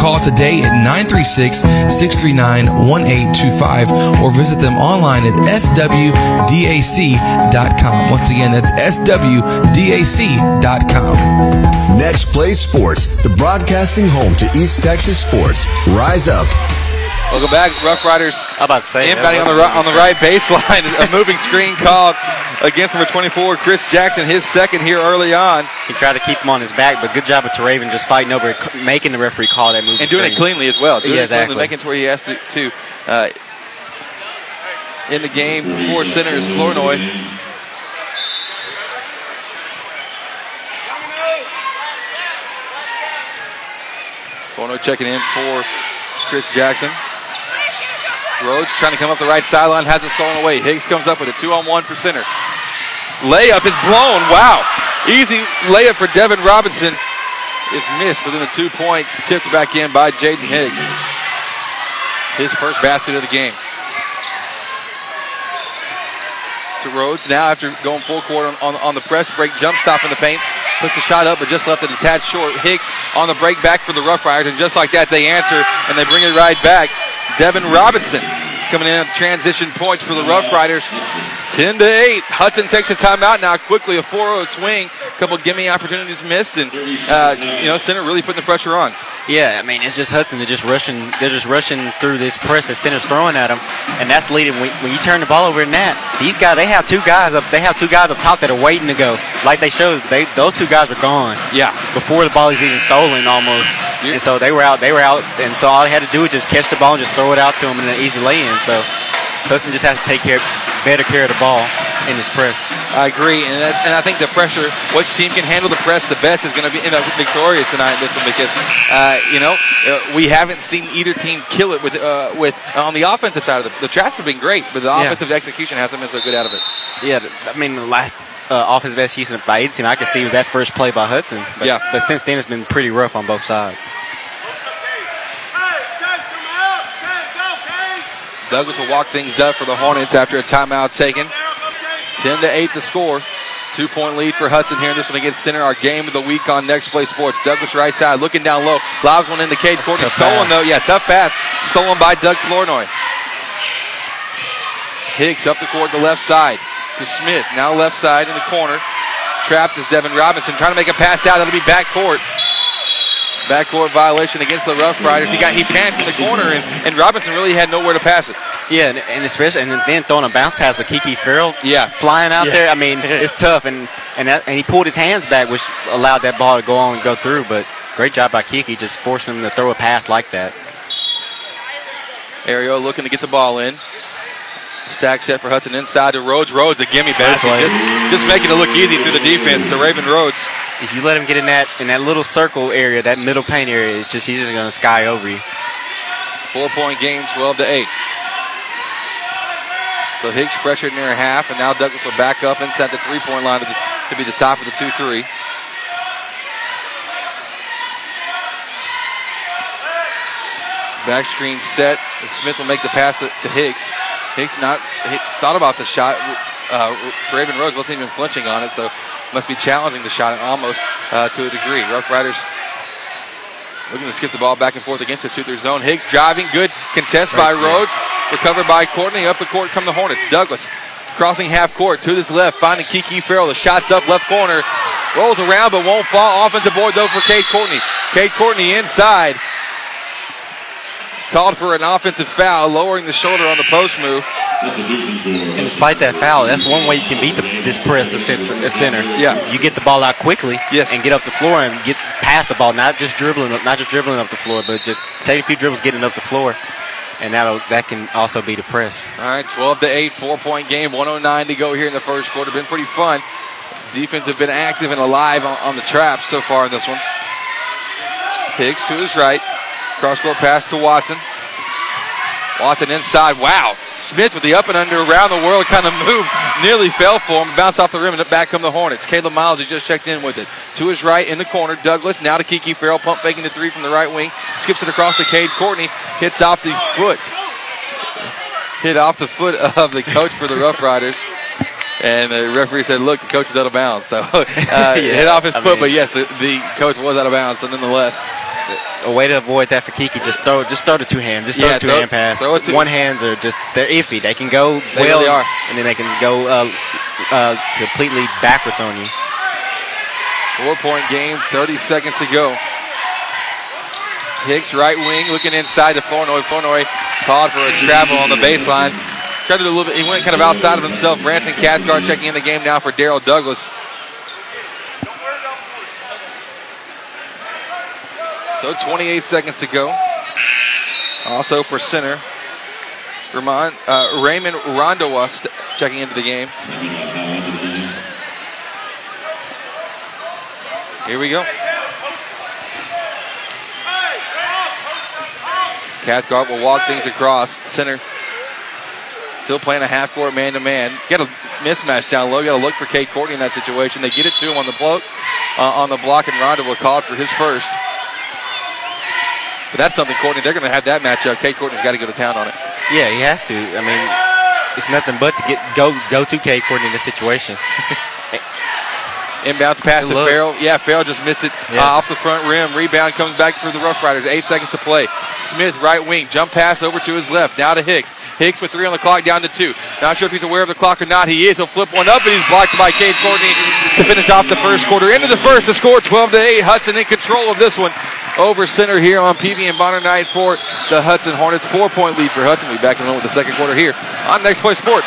call today at 936-639-1825 or visit them online at swdac.com. Once again, that's swdac.com. Next Play Sports, the broadcasting home to East Texas sports. Rise up. Welcome back, Rough Riders. How about saying inbounding on the right, on the right baseline? a moving screen called against number 24, Chris Jackson, his second here early on. He tried to keep him on his back, but good job of Raven just fighting over it, making the referee call that move and doing screen. it cleanly as well. Doing yeah, exactly. Cleanly, making it where he has to. to uh, in the game for centers, Flournoy. Flournoy checking in for Chris Jackson. Rhodes trying to come up the right sideline, has it stolen away. Hicks comes up with a two on one for center. Layup is blown. Wow. Easy layup for Devin Robinson. It's missed but then the two points, tipped back in by Jaden Hicks. His first basket of the game. To Rhodes now after going full court on, on, on the press break, jump stop in the paint, puts the shot up, but just left it attached short. Hicks on the break back for the Rough Riders, and just like that, they answer and they bring it right back. Devin Robinson coming in transition points for the Rough Riders. 10 to 8. Hudson takes a timeout now. Quickly a 4 0 swing. A couple gimme opportunities missed, and uh, you know center really putting the pressure on. Yeah, I mean it's just Hudson. They're just rushing. They're just rushing through this press that center's throwing at them, and that's leading. When, when you turn the ball over in that, these guys they have two guys up. They have two guys up top that are waiting to go. Like they showed, they those two guys are gone. Yeah, before the ball is even stolen almost. Yeah. And so they were out. They were out, and so all they had to do was just catch the ball and just throw it out to them in an easy lay-in. So Hudson just has to take care, better care of the ball in this press. I agree, and that, and I think the pressure, which team can handle the press the best, is going to be you know, victorious tonight in this one because uh, you know uh, we haven't seen either team kill it with uh, with on the offensive side of the the traps have been great, but the Yeah. offensive execution hasn't been so good out of it. Yeah, I mean the last uh, offensive execution by either team I could see was that first play by Hudson. But, Yeah. but since then it's been pretty rough on both sides. Douglas will walk things up for the Hornets after a timeout taken. 10 to 8 the score. Two point lead for Hudson here. in This one against center. Our game of the week on Next Play Sports. Douglas right side looking down low. Lobs one into Cade Courtney. Stolen pass. though. Yeah, tough pass. Stolen by Doug Flournoy. Hicks up the court to the left side to Smith. Now left side in the corner. Trapped is Devin Robinson trying to make a pass out. It'll be back court. Backcourt violation against the Rough Riders. He got he panicked in the corner, and, and Robinson really had nowhere to pass it. Yeah, and, and especially and then throwing a bounce pass with Kiki Farrell. Yeah, flying out Yeah. there. I mean, it's tough, and and that, and he pulled his hands back, which allowed that ball to go on and go through. But great job by Kiki, just forcing him to throw a pass like that. Ariel looking to get the ball in. Stack set for Hudson inside to Rhodes. Rhodes a gimme basket. Just, just making it look easy through the defense to Raven Rhodes. If you let him get in that in that little circle area, that middle paint area, it's just he's just gonna sky over you. Four point game, 12 to 8. So Hicks pressured near half, and now Douglas will back up inside the three point line to, the, to be the top of the 2 3. Back screen set. Smith will make the pass to Hicks. Hicks not thought about the shot. Uh, Raven Rhodes wasn't even flinching on it, so must be challenging the shot almost uh, to a degree. Rough Riders looking to skip the ball back and forth against the suit their zone. Hicks driving, good contest by Rhodes, recovered by Courtney. Up the court come the Hornets. Douglas crossing half court to this left, finding Kiki Farrell. The shot's up left corner, rolls around but won't fall. Offensive board though for Cade Courtney. Cade Courtney inside. Called for an offensive foul, lowering the shoulder on the post move. And despite that foul, that's one way you can beat the, this press, the center, the center. Yeah. you get the ball out quickly. Yes. and get up the floor and get past the ball, not just dribbling, not just dribbling up the floor, but just taking a few dribbles, getting up the floor, and that that can also be the press. All right, 12 to 8, four point game, 109 to go here in the first quarter. Been pretty fun. Defense have been active and alive on, on the traps so far in this one. Hicks to his right. Cross court pass to Watson. Watson inside. Wow. Smith with the up and under around the world kind of move. Nearly fell for him. Bounced off the rim and back come the Hornets. Caleb Miles, he just checked in with it. To his right in the corner. Douglas now to Kiki Farrell. Pump faking the three from the right wing. Skips it across to Cade Courtney. Hits off the foot. Hit off the foot of the coach for the Rough Riders. And the referee said, look, the coach was out of bounds. So uh, hit off his I foot, mean- but yes, the, the coach was out of bounds. So nonetheless, A way to avoid that for Kiki, just throw, just throw the two hand, just throw Yeah, the two throw- hand pass. throw it to- One hands are just they're iffy. They can go They well, really are. and then they can go uh, uh, completely backwards on you. Four point game, 30 seconds to go. Hicks, right wing, looking inside to Flournoy. Flournoy called for a travel on the baseline. Tried to do a little bit, he went kind of outside of himself. Branson Cathcart checking in the game now for Daryl Douglas. So 28 seconds to go. Also for center, Ramon, uh, Raymond Rondowa st- checking into the game. Here we go. Cathcart will walk things across. Center still playing a half court man to man. Got a mismatch down low. Got to look for Cade Courtney in that situation. They get it to him on the block, uh, on the block, and Ronda will call for his first. But that's something, Courtney. They're going to have that matchup. Cade Courtney's got to go to town on it. Yeah, he has to. I mean, it's nothing but to get go go to Cade Courtney in this situation. Inbounds pass to look. Farrell. Yeah, Farrell just missed it Yeah. uh, off the front rim. Rebound comes back for the Rough Riders. Eight seconds to play. Smith, right wing, jump pass over to his left. Now to Hicks. Hicks with three on the clock, down to two. Not sure if he's aware of the clock or not. He is. He'll flip one up, and he's blocked by Cade Courtney to finish off the first quarter. Into the first, the score 12 to 8. Hudson in control of this one over center here on PV and Bonner night for the Hudson Hornets. Four point lead for Hudson. We'll be back in a moment with the second quarter here on Next Play Sports.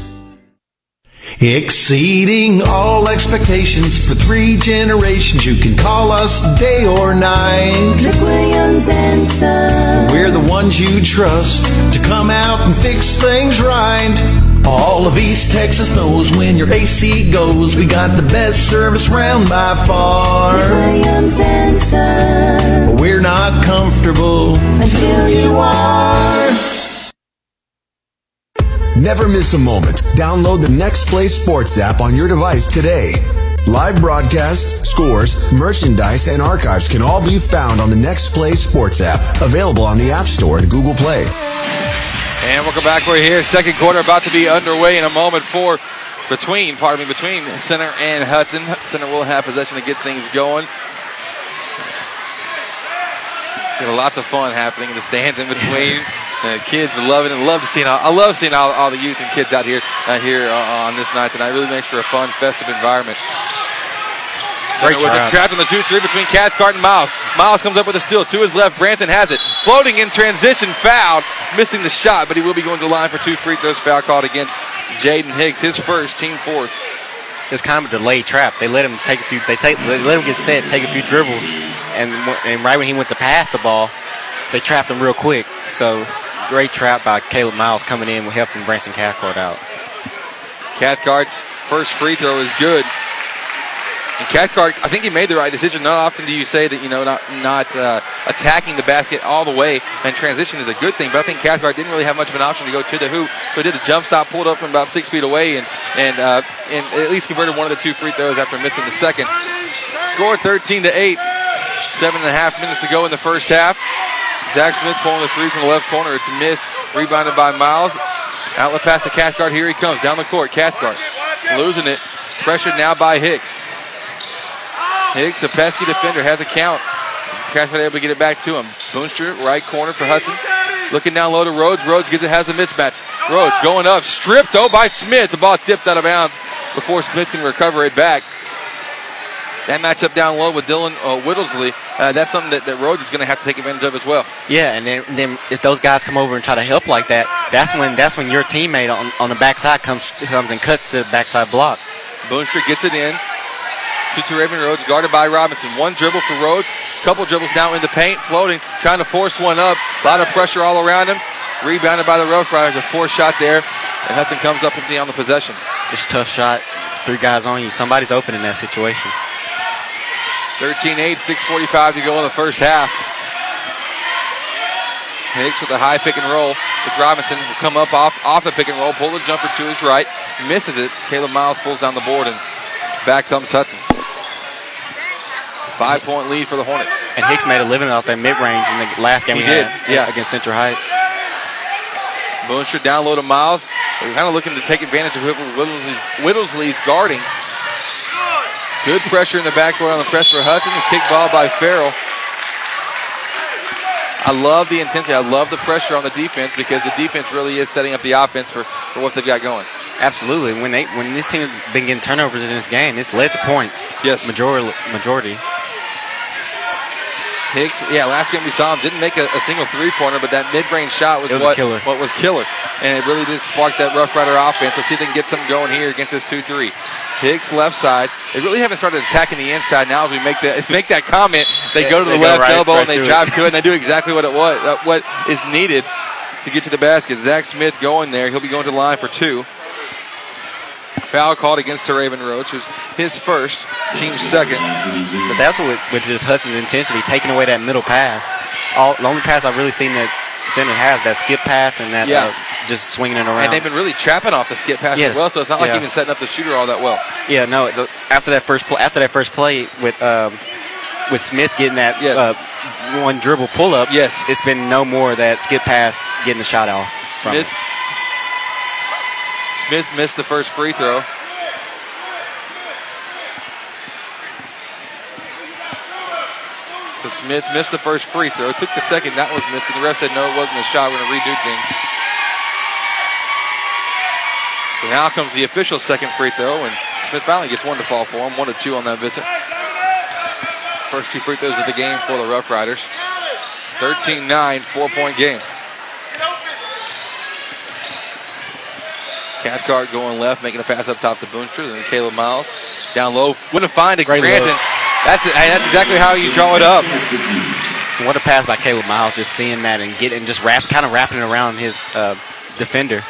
Exceeding all expectations for three generations. You can call us day or night. McWilliams and Son. We're the ones you trust to come out and fix things right. All of East Texas knows when your AC goes. We got the best service round by far. McWilliams and Son. But we're not comfortable Until you are. Never miss a moment. Download the Next Play Sports app on your device today. Live broadcasts, scores, merchandise, and archives can all be found on the Next Play Sports app, available on the App Store and Google Play. And welcome back. We're here. Second quarter about to be underway in a moment for between, pardon me, between Center and Hudson. Center will have possession to get things going. Got lots of fun happening in the stands in between. Uh, kids love it and love to see. All, I love seeing all, all the youth and kids out here uh, here uh, on this night tonight. It really makes for a fun, festive environment. Great with a trap on the 2-3 between Cathcart and Miles. Miles comes up with a steal to his left. Branson has it. Floating in transition, fouled. Missing the shot, but he will be going to the line for two free throws. Foul called against Jaden Hicks. His first, team fourth. It's kind of a delayed trap. They let him take a few. They take. They let him get set, take a few dribbles, and and right when he went to pass the ball, they trapped him real quick. So great trap by Caleb Miles coming in, helping Branson Cathcart out. Cathcart's first free throw is good. And Cathcart, I think he made the right decision. Not often do you say that you know not not uh, attacking the basket all the way and transition is a good thing. But I think Cathcart didn't really have much of an option to go to the hoop, so he did a jump stop, pulled up from about six feet away, and and uh, and at least converted one of the two free throws after missing the second. Score 13 to eight. Seven and a half minutes to go in the first half. Zach Smith pulling the three from the left corner. It's missed. Rebounded by Miles. Outlet pass to Cathcart. Here he comes down the court. Cathcart losing it. Pressured now by Hicks. Hicks, a pesky defender, has a count. Cathcart able to get it back to him. Boonstra, right corner for Hudson. Looking down low to Rhodes. Rhodes gets it, has a mismatch. Rhodes going up, stripped though by Smith. The ball tipped out of bounds before Smith can recover it back. That matchup down low with Dylan uh, Whittlesley, uh, that's something that, that Rhodes is going to have to take advantage of as well. Yeah, and then, then if those guys come over and try to help like that, that's when that's when your teammate on, on the backside comes comes and cuts to the backside block. Boonstra gets it in to, to Raven Rhodes, guarded by Robinson. One dribble for Rhodes, couple dribbles now in the paint, floating, trying to force one up. A lot of pressure all around him. Rebounded by the Rough Riders, a four shot there, and Hudson comes up empty on the possession. It's a tough shot. Three guys on you. Somebody's open in that situation. 13-8, 6.45 to go in the first half. Hicks with a high pick and roll with Robinson will come up off, off the pick and roll, pull the jumper to his right, misses it. Caleb Miles pulls down the board and back comes Hudson. Five point lead for the Hornets. And Hicks made a living off that mid range in the last game He we did, had yeah. against Central Heights. Boonstra down low to Miles. They're kind of looking to take advantage of Whittlesley's, Whittlesey's guarding. Good pressure in the backboard on the press for Hudson. A kick ball by Farrell. I love the intensity. I love the pressure on the defense because the defense really is setting up the offense for, for what they've got going. Absolutely. When they when this team has been getting turnovers in this game, it's led to points. Yes. Majority majority. Hicks, yeah, last game we saw him didn't make a, a single three pointer, but that mid range shot was, It was what, killer. what was killer. And it really did spark that Rough Rider offense. Let's see if they can get something going here against this 2 3. Hicks left side. They really haven't started attacking the inside now as we make that make that comment. They go to the left right- elbow right and they to it. drive to it and they do exactly what it was, uh, what is needed to get to the basket. Zach Smith going there. He'll be going to the line for two. Foul called against Raven Rhodes, who's his first, team second. But that's what with just Hudson's intensity, taking away that middle pass. All the only pass I've really seen that center has that skip pass and that Yeah. uh, just swinging it around. And they've been really trapping off the skip pass Yes. as well, so it's not like Yeah. even setting up the shooter all that well. Yeah, no. The, after that first play, after that first play with um, with Smith getting that Yes. uh, one dribble pull up, yes, it's been no more that skip pass getting the shot off. Smith, it. Smith missed the first free throw. So Smith missed the first free throw. Took the second. That was missed. And the ref said, no, it wasn't a shot. We're going to redo things. So now comes the official second free throw. And Smith finally gets one to fall for him. One to two on that visit. First two free throws of the game for the Rough Riders. 13 9, four point game. Cathcart going left, making a pass up top to Boonstra. Then Caleb Miles down low. Wouldn't find it. Great Granted, look. that's, that's exactly how you draw it up. What a pass by Caleb Miles, just seeing that and getting just wrap, kind of wrapping it around his uh, defender.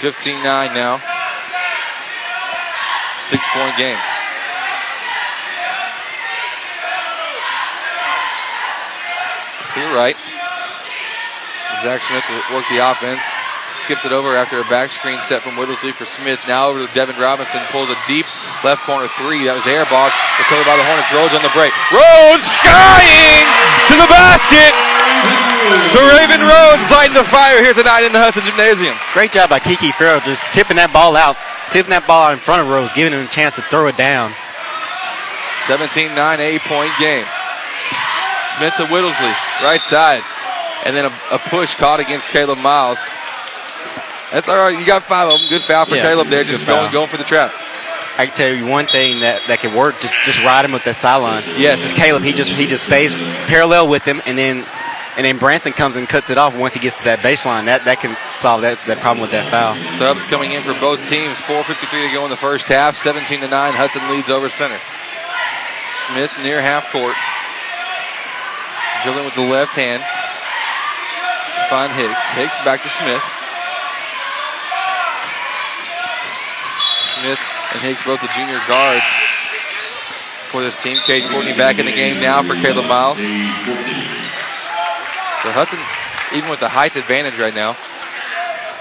15 9 now. Six point game. To the right. Zach Smith will work the offense. Skips it over after a back screen set from Whittlesey for Smith. Now over to Devin Robinson. Pulls a deep left corner three. That was airball. Recovered by the Hornets. Rhodes on the break. Rhodes skying to the basket. So Raven Rhodes lighting the fire here tonight in the Hudson Gymnasium. Great job by Kiki Farrell, just tipping that ball out, tipping that ball out in front of Rhodes, giving him a chance to throw it down. 17 9, eight point game. Smith to Whittlesey, right side. And then a, a push caught against Caleb Miles. That's all right. You got five of them. Good foul for Yeah, Caleb there. Just going, going for the trap. I can tell you one thing that, that can work. Just just ride him with that sideline. Yes. it's Caleb. He just he just stays parallel with him, and then and then Branson comes and cuts it off once he gets to that baseline. That that can solve that, that problem with that foul. Subs coming in for both teams. 4.53 to go in the first half. 17 to 9. Hudson leads over center. Smith near half court. Dribbling with the left hand. To find Hicks. Hicks back to Smith. Smith and Hicks, both the junior guards for this team. Cade Courtney back in the game now for Caleb Miles. So Hudson, even with the height advantage right now,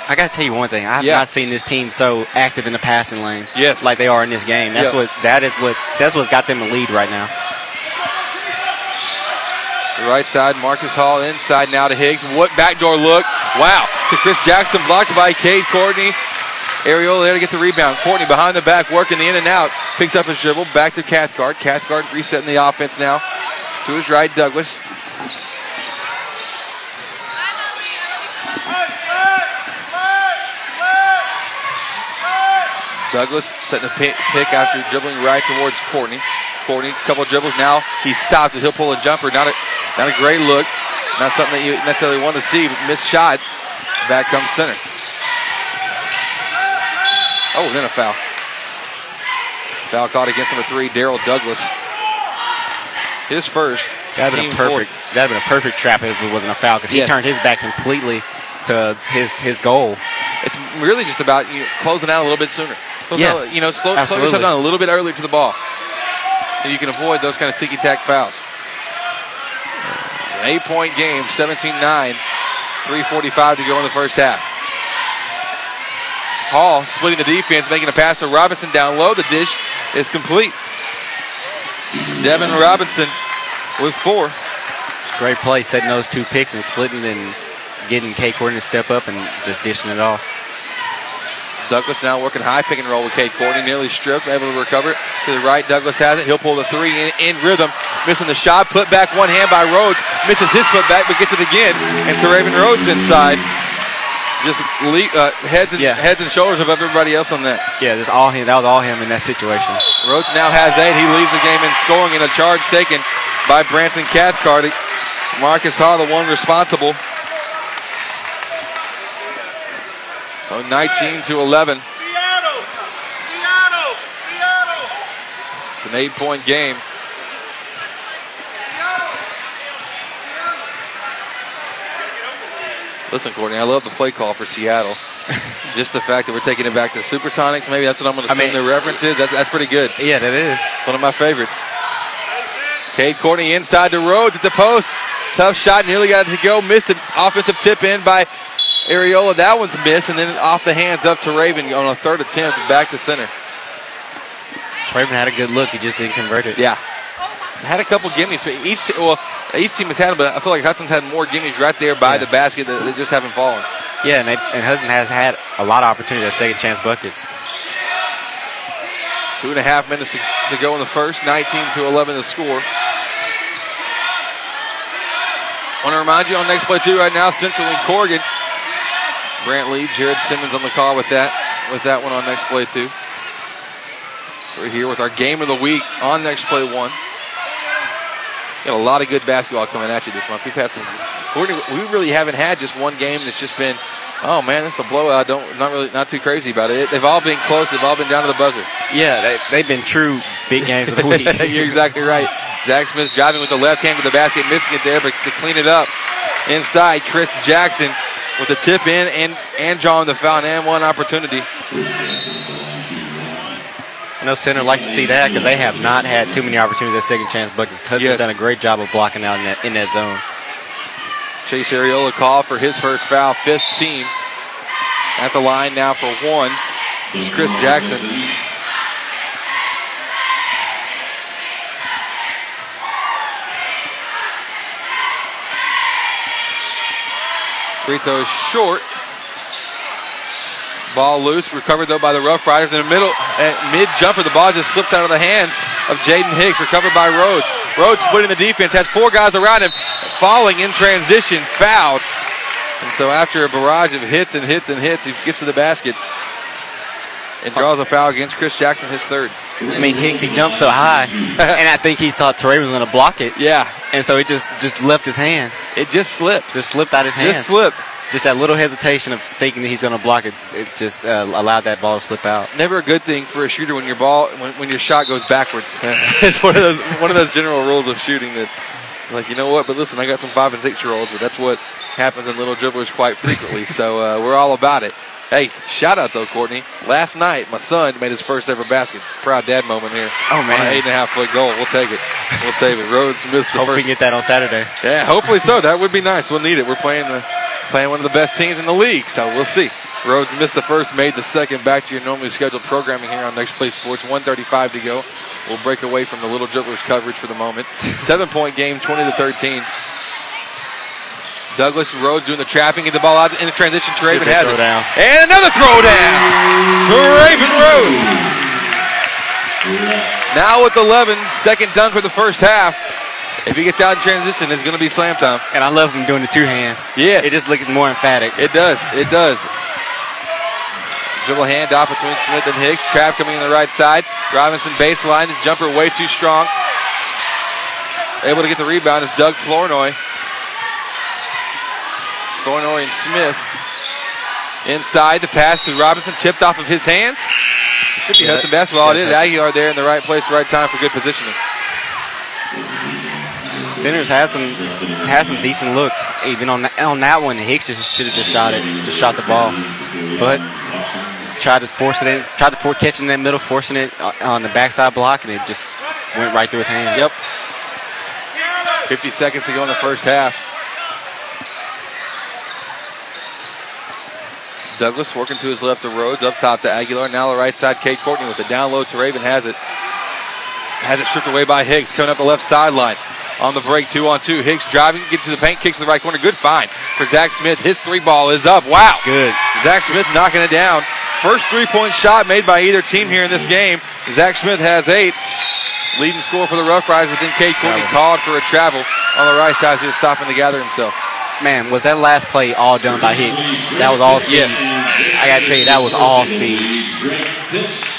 I got to tell you one thing. I've Yeah. not seen this team so active in the passing lanes. Yes. like they are in this game. That's Yeah. what that is what that's what's got them the lead right now. The right side, Marcus Hall inside now to Hicks. What backdoor look? Wow. To Chris Jackson, blocked by Cade Courtney. Areola there to get the rebound. Courtney behind the back, working the in and out. Picks up his dribble, back to Cathcart. Cathcart resetting the offense now. To his right, Douglas. Douglas setting a pick, after dribbling right towards Courtney. Courtney, a couple dribbles now. He stopped it. He'll pull a jumper. Not a, not a great look. Not something that you necessarily want to see. Missed shot. Back comes center. Oh, then a foul. Foul caught against number three, Daryl Douglas. His first. That'd been a perfect. fourth. That'd been a perfect trap if it wasn't a foul because he Yes. turned his back completely to his his goal. It's really just about you closing out a little bit sooner. Close Yeah. out, you know, slow, slow yourself down a little bit earlier to the ball. And you can avoid those kind of ticky tack fouls. It's an eight point game, 17 9. 3.45 to go in the first half. Hall splitting the defense, making a pass to Robinson down low. The dish is complete. Devin Robinson with four. Great play, setting those two picks and splitting and getting Cade Courtney to step up and just dishing it off. Douglas now working high pick and roll with Cade Courtney. Nearly stripped, able to recover it. To the right, Douglas has it. He'll pull the three in, in rhythm. Missing the shot. Put back one hand by Rhodes. Misses his put back, but gets it again. And to Raven Rhodes inside. Just le- uh, heads, and, heads and shoulders above everybody else on that. Yeah, just all him. That was all him in that situation. Rhodes now has eight. He leads the game in scoring and a charge taken by Branson Cathcart. Marcus Hall, the one responsible. So 19 to 11. Seattle! Seattle! Seattle! It's an eight point game. Listen, Courtney, I love the play call for Seattle. Just the fact that we're taking it back to Supersonics, maybe that's what I'm going to assume I mean- the reference is. That's, that's pretty good. Yeah, that is. It's one of my favorites. Cade Courtney inside the Rhodes at the post. Tough shot, nearly got it to go. Missed an offensive tip in by Areola. That one's missed, and then off the hands up to Raven on a third attempt back to center. Raven had a good look. He just didn't convert it. Yeah. Had a couple gimmies. For each t- well, each team has had them, but I feel like Hudson's had more gimmies right there by the basket that, that just haven't fallen. Yeah, and, they, and Hudson has had a lot of opportunities at second chance buckets. Two and a half minutes to, to go in the first. 19 to 11 the score. Want to remind you on next play two right now, Central and Corrigan. Grant Lee, Jared Simmons on the call with that with that one on next play two. So we're here with our game of the week on next play one. Got a lot of good basketball coming at you this month. We've had some. We really haven't had just one game that's just been. Oh man, is a blowout. Don't not really not too crazy about it. They've all been close. They've all been down to the buzzer. Yeah, they, they've been true big games of the week. You're exactly right. Zach Smith driving with the left hand to the basket, missing it there, but to clean it up inside, Chris Jackson with the tip in and and drawing the foul and one opportunity. Know Center likes to see that because they have not had too many opportunities at second chance buckets. Hudson's Yes. done a great job of blocking out in that, in that zone. Chase Areola call for his first foul, fifth team. At the line now for one is Chris Jackson. Free throw is short. Ball loose, recovered though by the Rough Riders in the middle. Eh, At mid jumper, the ball just slips out of the hands of Jaden Hicks, recovered by Rhodes. Rhodes splitting the defense, has four guys around him, falling in transition, fouled. And so after a barrage of hits and hits and hits, he gets to the basket and draws a foul against Chris Jackson, his third. I mean, Hicks, he jumped so high, and I think he thought Terray was going to block it. Yeah. And so it just, just left his hands. It just slipped. Just slipped out his hands. Just slipped. Just that little hesitation of thinking that he's going to block it, it just uh, allowed that ball to slip out. Never a good thing for a shooter when your ball when, when your shot goes backwards. it's one of those one of those general rules of shooting that like you know what, but listen, I got some five and six year olds, but that's what happens in little dribblers quite frequently. so uh, we're all about it. Hey, shout out though, Courtney. Last night, my son made his first ever basket. Proud dad moment here. Oh, man. On an eight and a half foot goal. We'll take it. We'll take it. Rhodes missed the Hope we first. can get that on Saturday. Yeah, hopefully so. That would be nice. We'll need it. We're playing the playing one of the best teams in the league, so we'll see. Rhodes missed the first, made the second. Back to your normally scheduled programming here on Next Play Sports. 135 to go. We'll break away from the little dribblers coverage for the moment. Seven point game, 20 to 13. Douglas Rhodes doing the trapping, get the ball out in the transition. to Raven has it. throwdown. And another throwdown to Raven Rhodes. Now with 11, second dunk for the first half. If he gets out in transition, it's going to be slam time. And I love him doing the two hand. Yeah. It just looks more emphatic. It does. It does. Dribble handoff between Smith and Hicks. Trap coming in the right side. Robinson baseline. The jumper way too strong. Able to get the rebound is Doug Flournoy. Flournoy and Smith. Inside the pass to Robinson, tipped off of his hands. It should be Yeah, Hudson basketball. It is. Aguilar there in the right place, right time for good positioning. Centers had some had some decent looks. Even on that, on that one, Hicks just should have just shot it, just shot the ball, but tried to force it in, tried to catch it in that middle, forcing it on the backside block, and it just went right through his hand. Yep. 50 seconds to go in the first half. Douglas working to his left to Rhodes, up top to Aguilar. Now the right side, Cade Courtney with the down low to Raven has it. Has it stripped away by Hicks, coming up the left sideline. On the break, two on two. Hicks driving, gets to the paint, kicks to the right corner. Good find for Zach Smith. His three ball is up. Wow. Good. Zach Smith knocking it down. First three point shot made by either team here in this game. Zach Smith has eight. Leading score for the Rough Riders, then Cade Courtney called for a travel on the right side. He was stopping to gather himself. Man, was that last play all done by Hicks? That was all speed. I gotta tell you, that was all speed.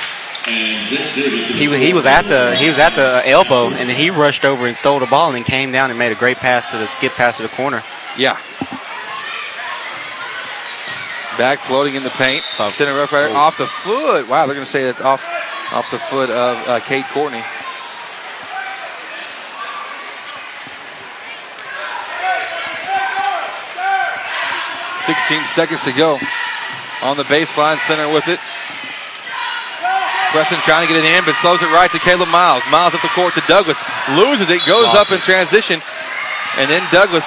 He, wa- he was at the he was at the elbow and then he rushed over and stole the ball and then came down and made a great pass to the skip pass to the corner. Yeah. Back floating in the paint. So center rough rider off the foot. Wow, they're going to say that's off off the foot of uh, Cade Courtney. Sixteen seconds to go on the baseline. Center with it. Preston trying to get it in, but throws it right to Caleb Miles. Miles up the court to Douglas. Loses it, goes up in transition. And then Douglas,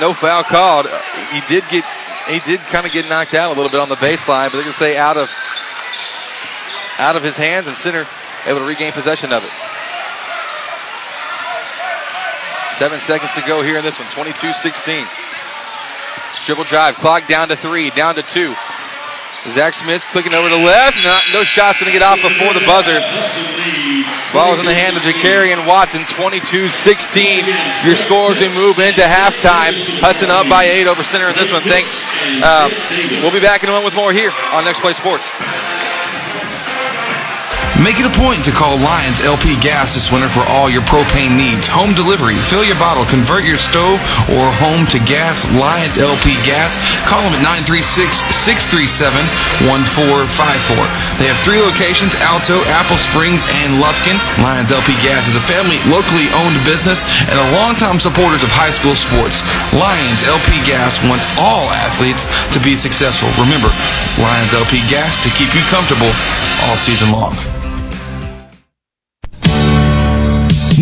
no foul called. He did get, he did kind of get knocked out a little bit on the baseline, but they can say out of, out of his hands, and center able to regain possession of it. Seven seconds to go here in this one. 22-16. Dribble drive, clock down to three, down to two. Zach Smith clicking over to left. Not, no shots going to get off before the buzzer. Ball is in the hand of Jakarian Watson, 22-16. Your scores we move into halftime. Hudson up by eight over center in this one. Thanks. Um, we'll be back in a moment with more here on Next Play Sports. Make it a point to call Lions LP Gas this winter for all your propane needs. Home delivery, fill your bottle, convert your stove or home to gas. Lions LP Gas. Call them at 936-637-1454. They have three locations, Alto, Apple Springs, and Lufkin. Lions LP Gas is a family, locally owned business and a longtime supporters of high school sports. Lions LP Gas wants all athletes to be successful. Remember, Lions LP Gas to keep you comfortable all season long.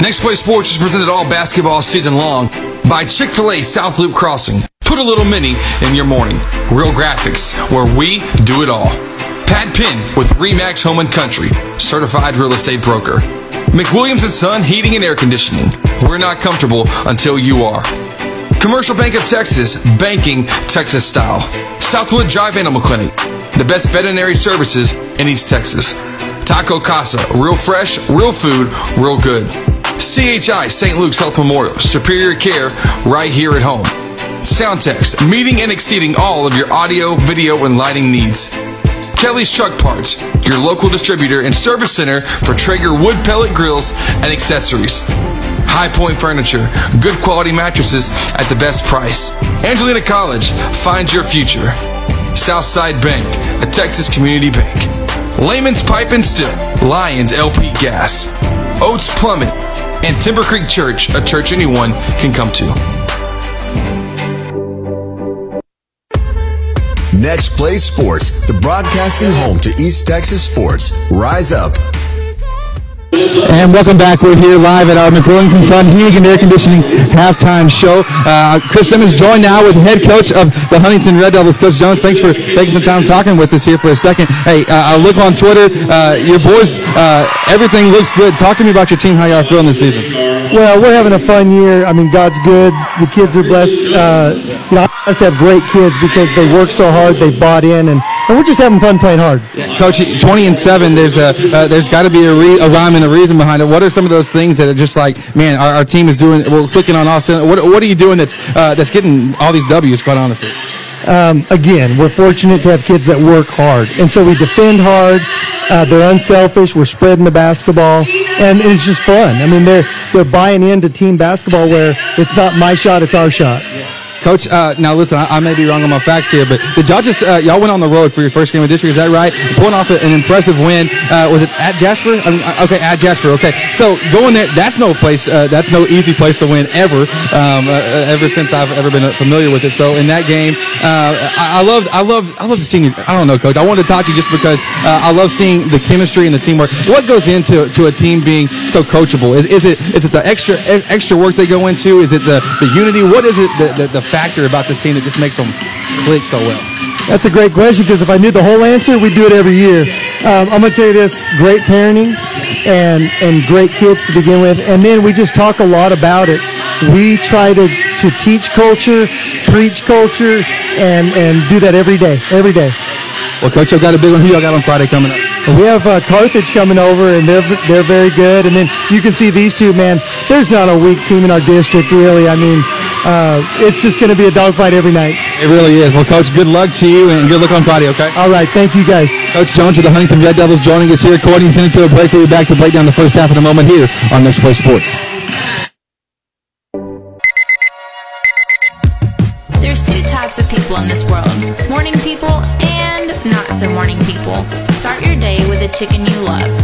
Next Play Sports is presented all basketball season long by Chick fil A South Loop Crossing. Put a little mini in your morning. Real Graphics, where we do it all. Pat Penn with Remax Home and Country, certified real estate broker. McWilliams and Son Heating and Air Conditioning. We're not comfortable until you are. Commercial Bank of Texas, banking Texas style. Southwood Drive Animal Clinic, the best veterinary services in East Texas. Taco Casa, real fresh, real food, real good. CHI St. Luke's Health Memorial, superior care right here at home. Soundtex, meeting and exceeding all of your audio, video, and lighting needs. Kelly's Truck Parts, your local distributor and service center for Traeger wood pellet grills and accessories. High Point Furniture, good quality mattresses at the best price. Angelina College, find your future. Southside Bank, a Texas community bank. Layman's Pipe and Steel, Lions LP Gas. Oats Plummet, and Timber Creek Church, a church anyone can come to. Next Play Sports, the broadcasting home to East Texas sports. Rise up. And welcome back. We're here live at our McWilliams and Son Heating and Air Conditioning halftime show. Uh, Chris Simmons joined now with head coach of the Huntington Red Devils, Coach Jones. Thanks for taking some time talking with us here for a second. Hey, uh, I look on Twitter. Uh, your boys, uh, everything looks good. Talk to me about your team. How y'all feeling this season? Well, we're having a fun year. I mean, God's good. The kids are blessed. Uh, you know, I must have great kids because they work so hard. They bought in, and, and we're just having fun playing hard. Coach, 20 and 7, there's a, uh, there's got to be a, re- a rhyme and a reason behind it. What are some of those things that are just like, man, our, our team is doing, we're clicking on all cylinders. What, what are you doing that's, uh, that's getting all these W's, quite honestly? Um, again, we're fortunate to have kids that work hard, and so we defend hard. Uh, they're unselfish. We're spreading the basketball, and it's just fun. I mean, they're they're buying into team basketball where it's not my shot, it's our shot. Coach, uh, now listen, I, I, may be wrong on my facts here, but did y'all just uh, y'all went on the road for your first game of district? Is that right? Pulling off an impressive win. Uh, was it at Jasper? I mean, uh, okay, at Jasper. Okay, so going there, that's no place. Uh, that's no easy place to win ever. Um, uh, ever since I've ever been familiar with it. So in that game, I, I love, I love, I love seeing. You. I don't know, Coach. I wanted to talk to you just because I love seeing the chemistry and the teamwork. What goes into to a team being so coachable? Is, is it is it the extra extra work they go into? Is it the, the unity? What is it the, the, the factor about this team that just makes them click so well? That's a great question because if I knew the whole answer, we'd do it every year. Um, I'm going to tell you this: great parenting and and great kids to begin with, and then we just talk a lot about it. We try to to teach culture, preach culture, and and do that every day, every day. Well, coach, I've got a big one. Who y'all got on Friday coming up? We have uh, Carthage coming over, and they're they're very good. And then you can see these two, man. There's not a weak team in our district, really. I mean, uh, it's just going to be a dogfight every night. It really is. Well, Coach, good luck to you, and good luck on Friday. Okay. All right. Thank you, guys. Coach Jones of the Huntington Red Devils joining us here. Courtney sent to a break. We'll be back to break down the first half in a moment here on Next Play Sports. There's two types of people in this world: morning people and not so morning people. Start your day with a chicken you love.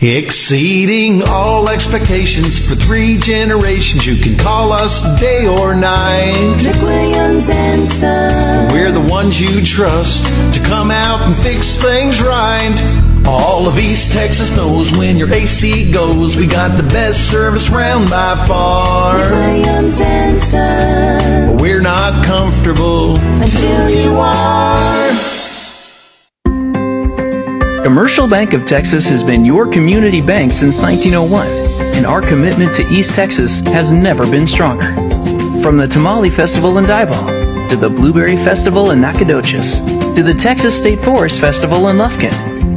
Exceeding all expectations for three generations. You can call us day or night. McWilliams and Son. We're the ones you trust to come out and fix things right. All of East Texas knows when your AC goes, we got the best service round by far. McWilliams and Son. We're not comfortable until you are. Commercial Bank of Texas has been your community bank since 1901, and our commitment to East Texas has never been stronger. From the Tamale Festival in Diboll, to the Blueberry Festival in Nacogdoches, to the Texas State Forest Festival in Lufkin,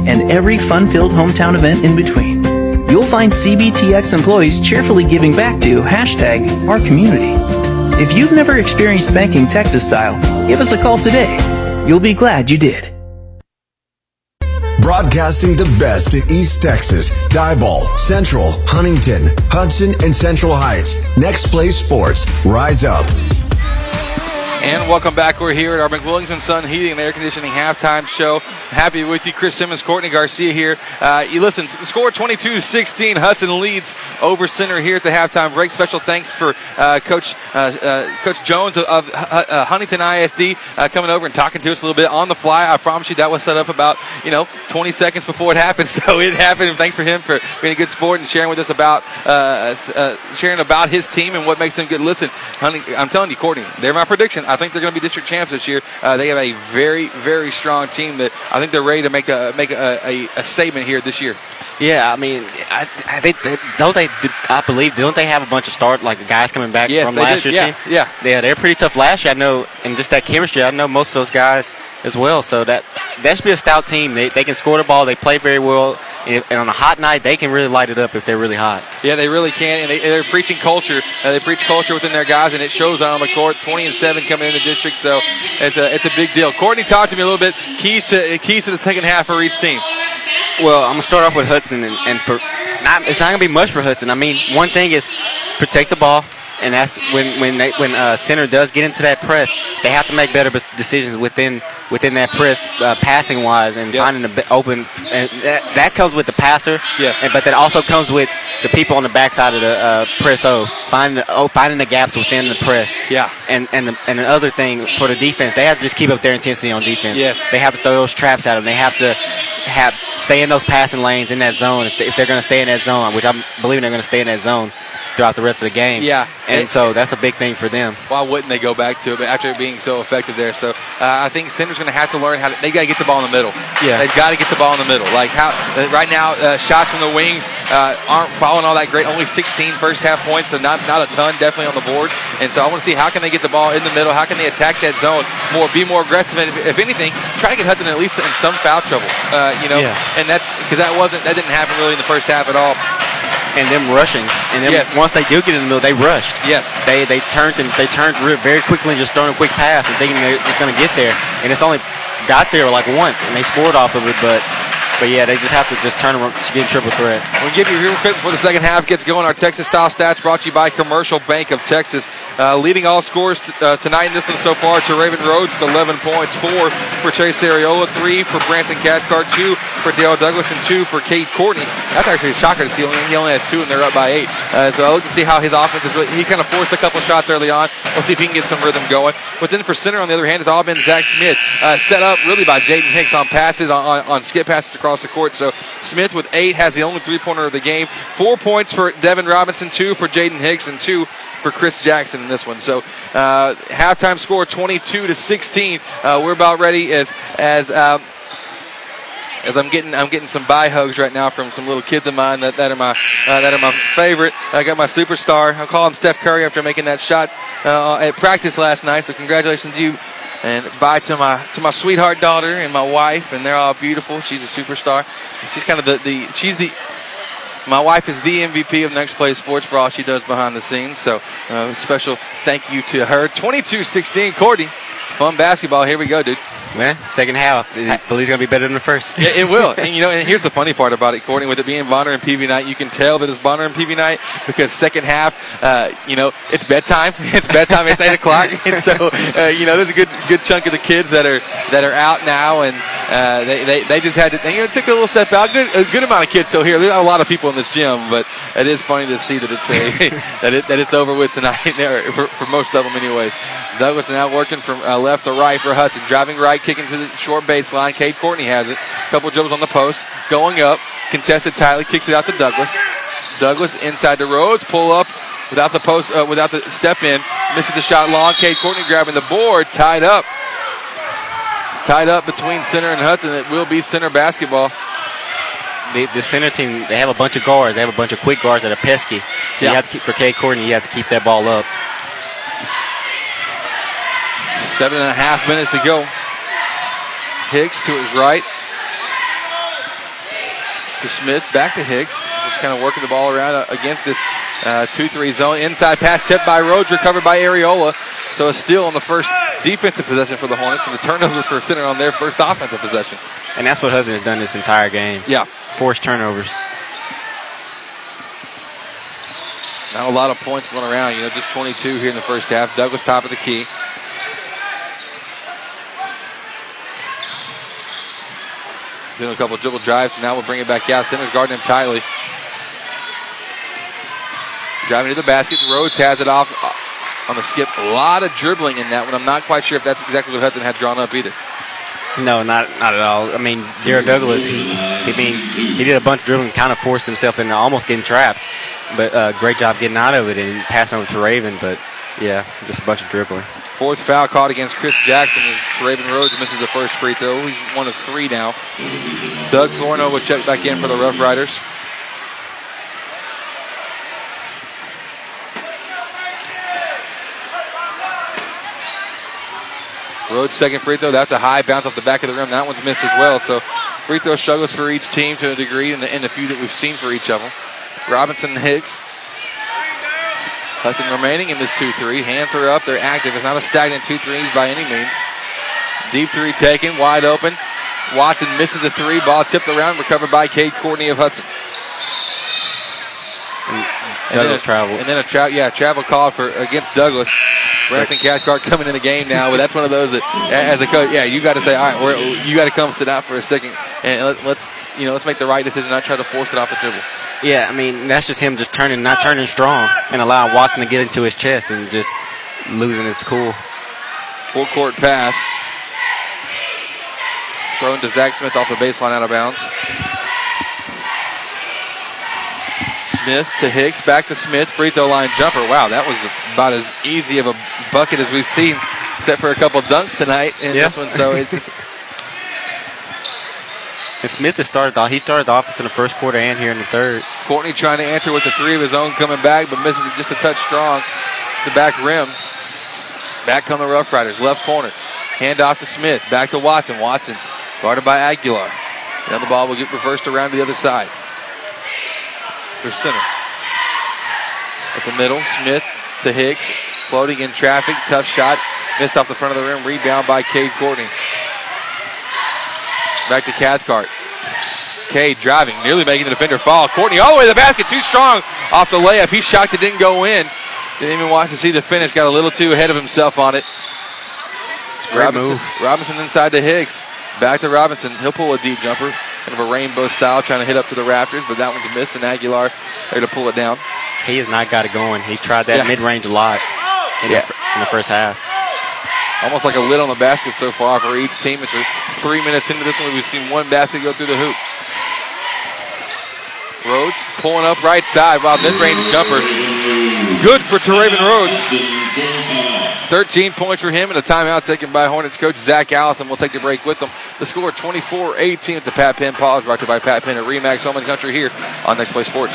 and every fun-filled hometown event in between, you'll find CBTX employees cheerfully giving back to hashtag our community. If you've never experienced banking Texas style, give us a call today. You'll be glad you did. Broadcasting the best in East Texas, Diboll, Central, Huntington, Hudson, and Central Heights. Next Play Sports. Rise up. And welcome back. We're here at our McWilliams & Son Heating and Air Conditioning halftime show. Happy with you, Chris Simmons, Courtney Garcia here. Uh, you listen, score 22-16. Hudson leads over center here at the halftime break. Special thanks for uh, Coach uh, uh Coach Jones of, of uh, Huntington ISD uh, coming over and talking to us a little bit on the fly. I promise you that was set up about you know 20 seconds before it happened, so it happened. And thanks for him for being a good sport and sharing with us about sharing about his team and what makes them good. Listen, honey, I'm telling you, Courtney, they're my prediction. I think they're going to be district champs this year. Uh, they have a very, very strong team that I think they're ready to make a make a, a, a statement here this year. Yeah, I mean, I, I think they, don't they? I believe don't they have a bunch of start like guys coming back yes, from last did. year's yeah, team? Yeah, yeah, they're pretty tough last year. I know, and just that chemistry. I know most of those guys as well. So that that should be a stout team. They, they can score the ball. They play very well. And, on a hot night, they can really light it up if they're really hot. Yeah, they really can. And they, are preaching culture. Uh, they preach culture within their guys, and it shows on the court. 20 and 7 coming in the district. So it's a, it's a big deal. Courtney, talk to me a little bit. Keys to, keys to the second half for each team. Well, I'm going to start off with Hudson. And, and for not, it's not going to be much for Hudson. I mean, one thing is protect the ball and that's when when they, when uh, center does get into that press, they have to make better decisions within within that press, uh, passing wise, and finding the open. And that, that comes with the passer. Yes. And, but that also comes with the people on the backside of the uh, press. O finding the, oh, finding the gaps within the press. Yeah. And and the, and another thing for the defense, they have to just keep up their intensity on defense. Yes. They have to throw those traps at them. They have to have stay in those passing lanes in that zone if, they, if they're going to stay in that zone, which I'm believing they're going to stay in that zone throughout the rest of the game. Yeah. And It- so that's a big thing for them. Why wouldn't they go back to it? But after being so effective there, so uh, I think Center's going to have to learn how to. They got to get the ball in the middle. Yeah. they've got to get the ball in the middle. Like how uh, right now, uh, shots from the wings uh, aren't falling all that great. Only 16 first half points, so not not a ton, definitely on the board. And so I want to see how can they get the ball in the middle. How can they attack that zone more, be more aggressive, and if, if anything, try to get Hudson at least in some foul trouble. Uh, you know, Yeah. and that's because that wasn't that didn't happen really in the first half at all. And them rushing. And then Yes. once they do get in the middle, they rushed. Yes. They they turned and they turned very quickly and just throwing a quick pass and thinking they're just going to get there. And it's only got there like once and they scored off of it, but but yeah, they just have to just turn around to get triple threat. We'll give you a real quick before the second half gets going. Our Texas style stats brought to you by Commercial Bank of Texas. Uh, leading all scores uh, tonight in this one so far Teraven Rhodes with 11 points, four for Chase Areola, three for Branson Cathcart, two for Dale Douglas, and two for Cade Courtney. That's actually a shocker to see. He only has two, and they're up by eight. Uh, so I look to see how his offense is. He kind of forced a couple shots early on. We'll see if he can get some rhythm going. But then for center, on the other hand, has all been Zach Smith, uh, set up really by Jaden Hicks on passes, on, on, on skip passes across the court. So Smith with eight has the only three pointer of the game. Four points for Devin Robinson, two for Jaden Hicks, and two for Chris Jackson in this one. So uh, halftime score 22 to 16. Uh, we're about ready as as. Um, as I'm getting, I'm getting some buy hugs right now from some little kids of mine that, that are my uh, that are my favorite. I got my superstar. I'll call him Steph Curry after making that shot uh, at practice last night. So congratulations to you, and bye to my to my sweetheart daughter and my wife, and they're all beautiful. She's a superstar. She's kind of the, the she's the my wife is the MVP of Next Play Sports for all she does behind the scenes. So, uh, special thank you to her. 22 16, Courtney. Fun basketball. Here we go, dude. Man, second half, I believe it's going to be better than the first. Yeah, it will. And you know, and here's the funny part about it, Courtney. With it being Bonner and PV night, you can tell that it's Bonner and PV night because second half, uh, you know, it's bedtime. It's bedtime. It's eight o'clock, and so uh, you know, there's a good good chunk of the kids that are that are out now, and uh, they, they they just had to. They, you know, took a little step out. Good, a good amount of kids still here. There's a lot of people in this gym, but it is funny to see that it's a that it that it's over with tonight or for, for most of them, anyways. Douglas now working from uh, left to right for Hudson, driving right, kicking to the short baseline. Cade Courtney has it. Couple dribbles on the post, going up, contested tightly, kicks it out to Douglas. Douglas inside the roads, pull up without the post, uh, without the step in, misses the shot long. Cade Courtney grabbing the board, tied up, tied up between center and Hudson. It will be center basketball. The, the center team, they have a bunch of guards. They have a bunch of quick guards that are pesky. So Yeah. you have to keep, for Cade Courtney, you have to keep that ball up. Seven and a half minutes to go. Hicks to his right. To Smith, back to Hicks. Just kind of working the ball around uh, against this 2 3 zone. Inside pass tipped by Rhodes, recovered by Areola. So a steal on the first defensive possession for the Hornets and a turnover for center on their first offensive possession. And that's what Hudson has done this entire game. Yeah. Forced turnovers. Not a lot of points going around, you know, just 22 here in the first half. Douglas top of the key. Doing a couple dribble drives, now we'll bring it back out. Center's guarding him tightly. Driving to the basket. Rhodes has it off uh, on the skip. A lot of dribbling in that one. I'm not quite sure if that's exactly what Hudson had drawn up either. No, not not at all. I mean, Jared Douglas, he, he mean he did a bunch of dribbling, kind of forced himself into almost getting trapped, but uh, great job getting out of it and passing over to Raven. But yeah, just a bunch of dribbling. Fourth foul caught against Chris Jackson as Raven Rhodes misses the first free throw. He's one of three now. Doug Flournoy will check back in for the Rough Riders. Rhodes' second free throw. That's a high bounce off the back of the rim. That one's missed as well. So free throw struggles for each team to a degree in the, in the few that we've seen for each of them. Robinson and Hicks. Nothing remaining in this 2 3. Hands are up. They're active. It's not a stagnant 2 3s by any means. Deep three taken. Wide open. Watson misses the three. Ball tipped around. Recovered by Cade Courtney of Hudson. And Douglas then a, travel. And then a travel, yeah, travel call for against Douglas. Branson Cathcart coming in the game now, but that's one of those that, as a coach, yeah, you got to say, all right, we're, you got to come sit out for a second, and let, let's, you know, let's make the right decision, not try to force it off the dribble. Yeah, I mean that's just him just turning, not turning strong, and allowing Watson to get into his chest and just losing his cool. Full court pass. Thrown to Zach Smith off the baseline out of bounds. Smith to Hicks, back to Smith, free throw line jumper. Wow, that was about as easy of a bucket as we've seen, except for a couple dunks tonight in Yeah. this one. So it's just And Smith has started. The, he started the offense in the first quarter and here in the third. Courtney trying to answer with the three of his own coming back, but misses it just a touch strong. The back rim. Back come the Rough Riders, left corner. Hand off to Smith, back to Watson. Watson guarded by Aguilar. Now the ball will get reversed around to the other side. For center. At the middle, Smith to Hicks. Floating in traffic, tough shot. Missed off the front of the rim, rebound by Cade Courtney. Back to Cathcart. Cade driving, nearly making the defender fall. Courtney all the way to the basket, too strong off the layup. He's shocked it didn't go in. Didn't even watch to see the finish. Got a little too ahead of himself on it. great Robinson, move. Robinson inside to Hicks. Back to Robinson. He'll pull a deep jumper. Kind of a rainbow style, trying to hit up to the rafters, but that one's missed, and Aguilar there to pull it down. He has not got it going. He's tried that Yeah. mid range a lot in, Yeah. the, in the first half. Almost like a lid on the basket so far for each team. It's three minutes into this one. We've seen one basket go through the hoop. Rhodes pulling up right side. Wow, mid-range jumper. Good for Teraven Rhodes. 13 points for him and a timeout taken by Hornets coach Zach Allison. We'll take the break with them. The score 24-18 at the Pat Penn Pause, brought to you by Pat Penn at Remax Home and Country here on Next Play Sports.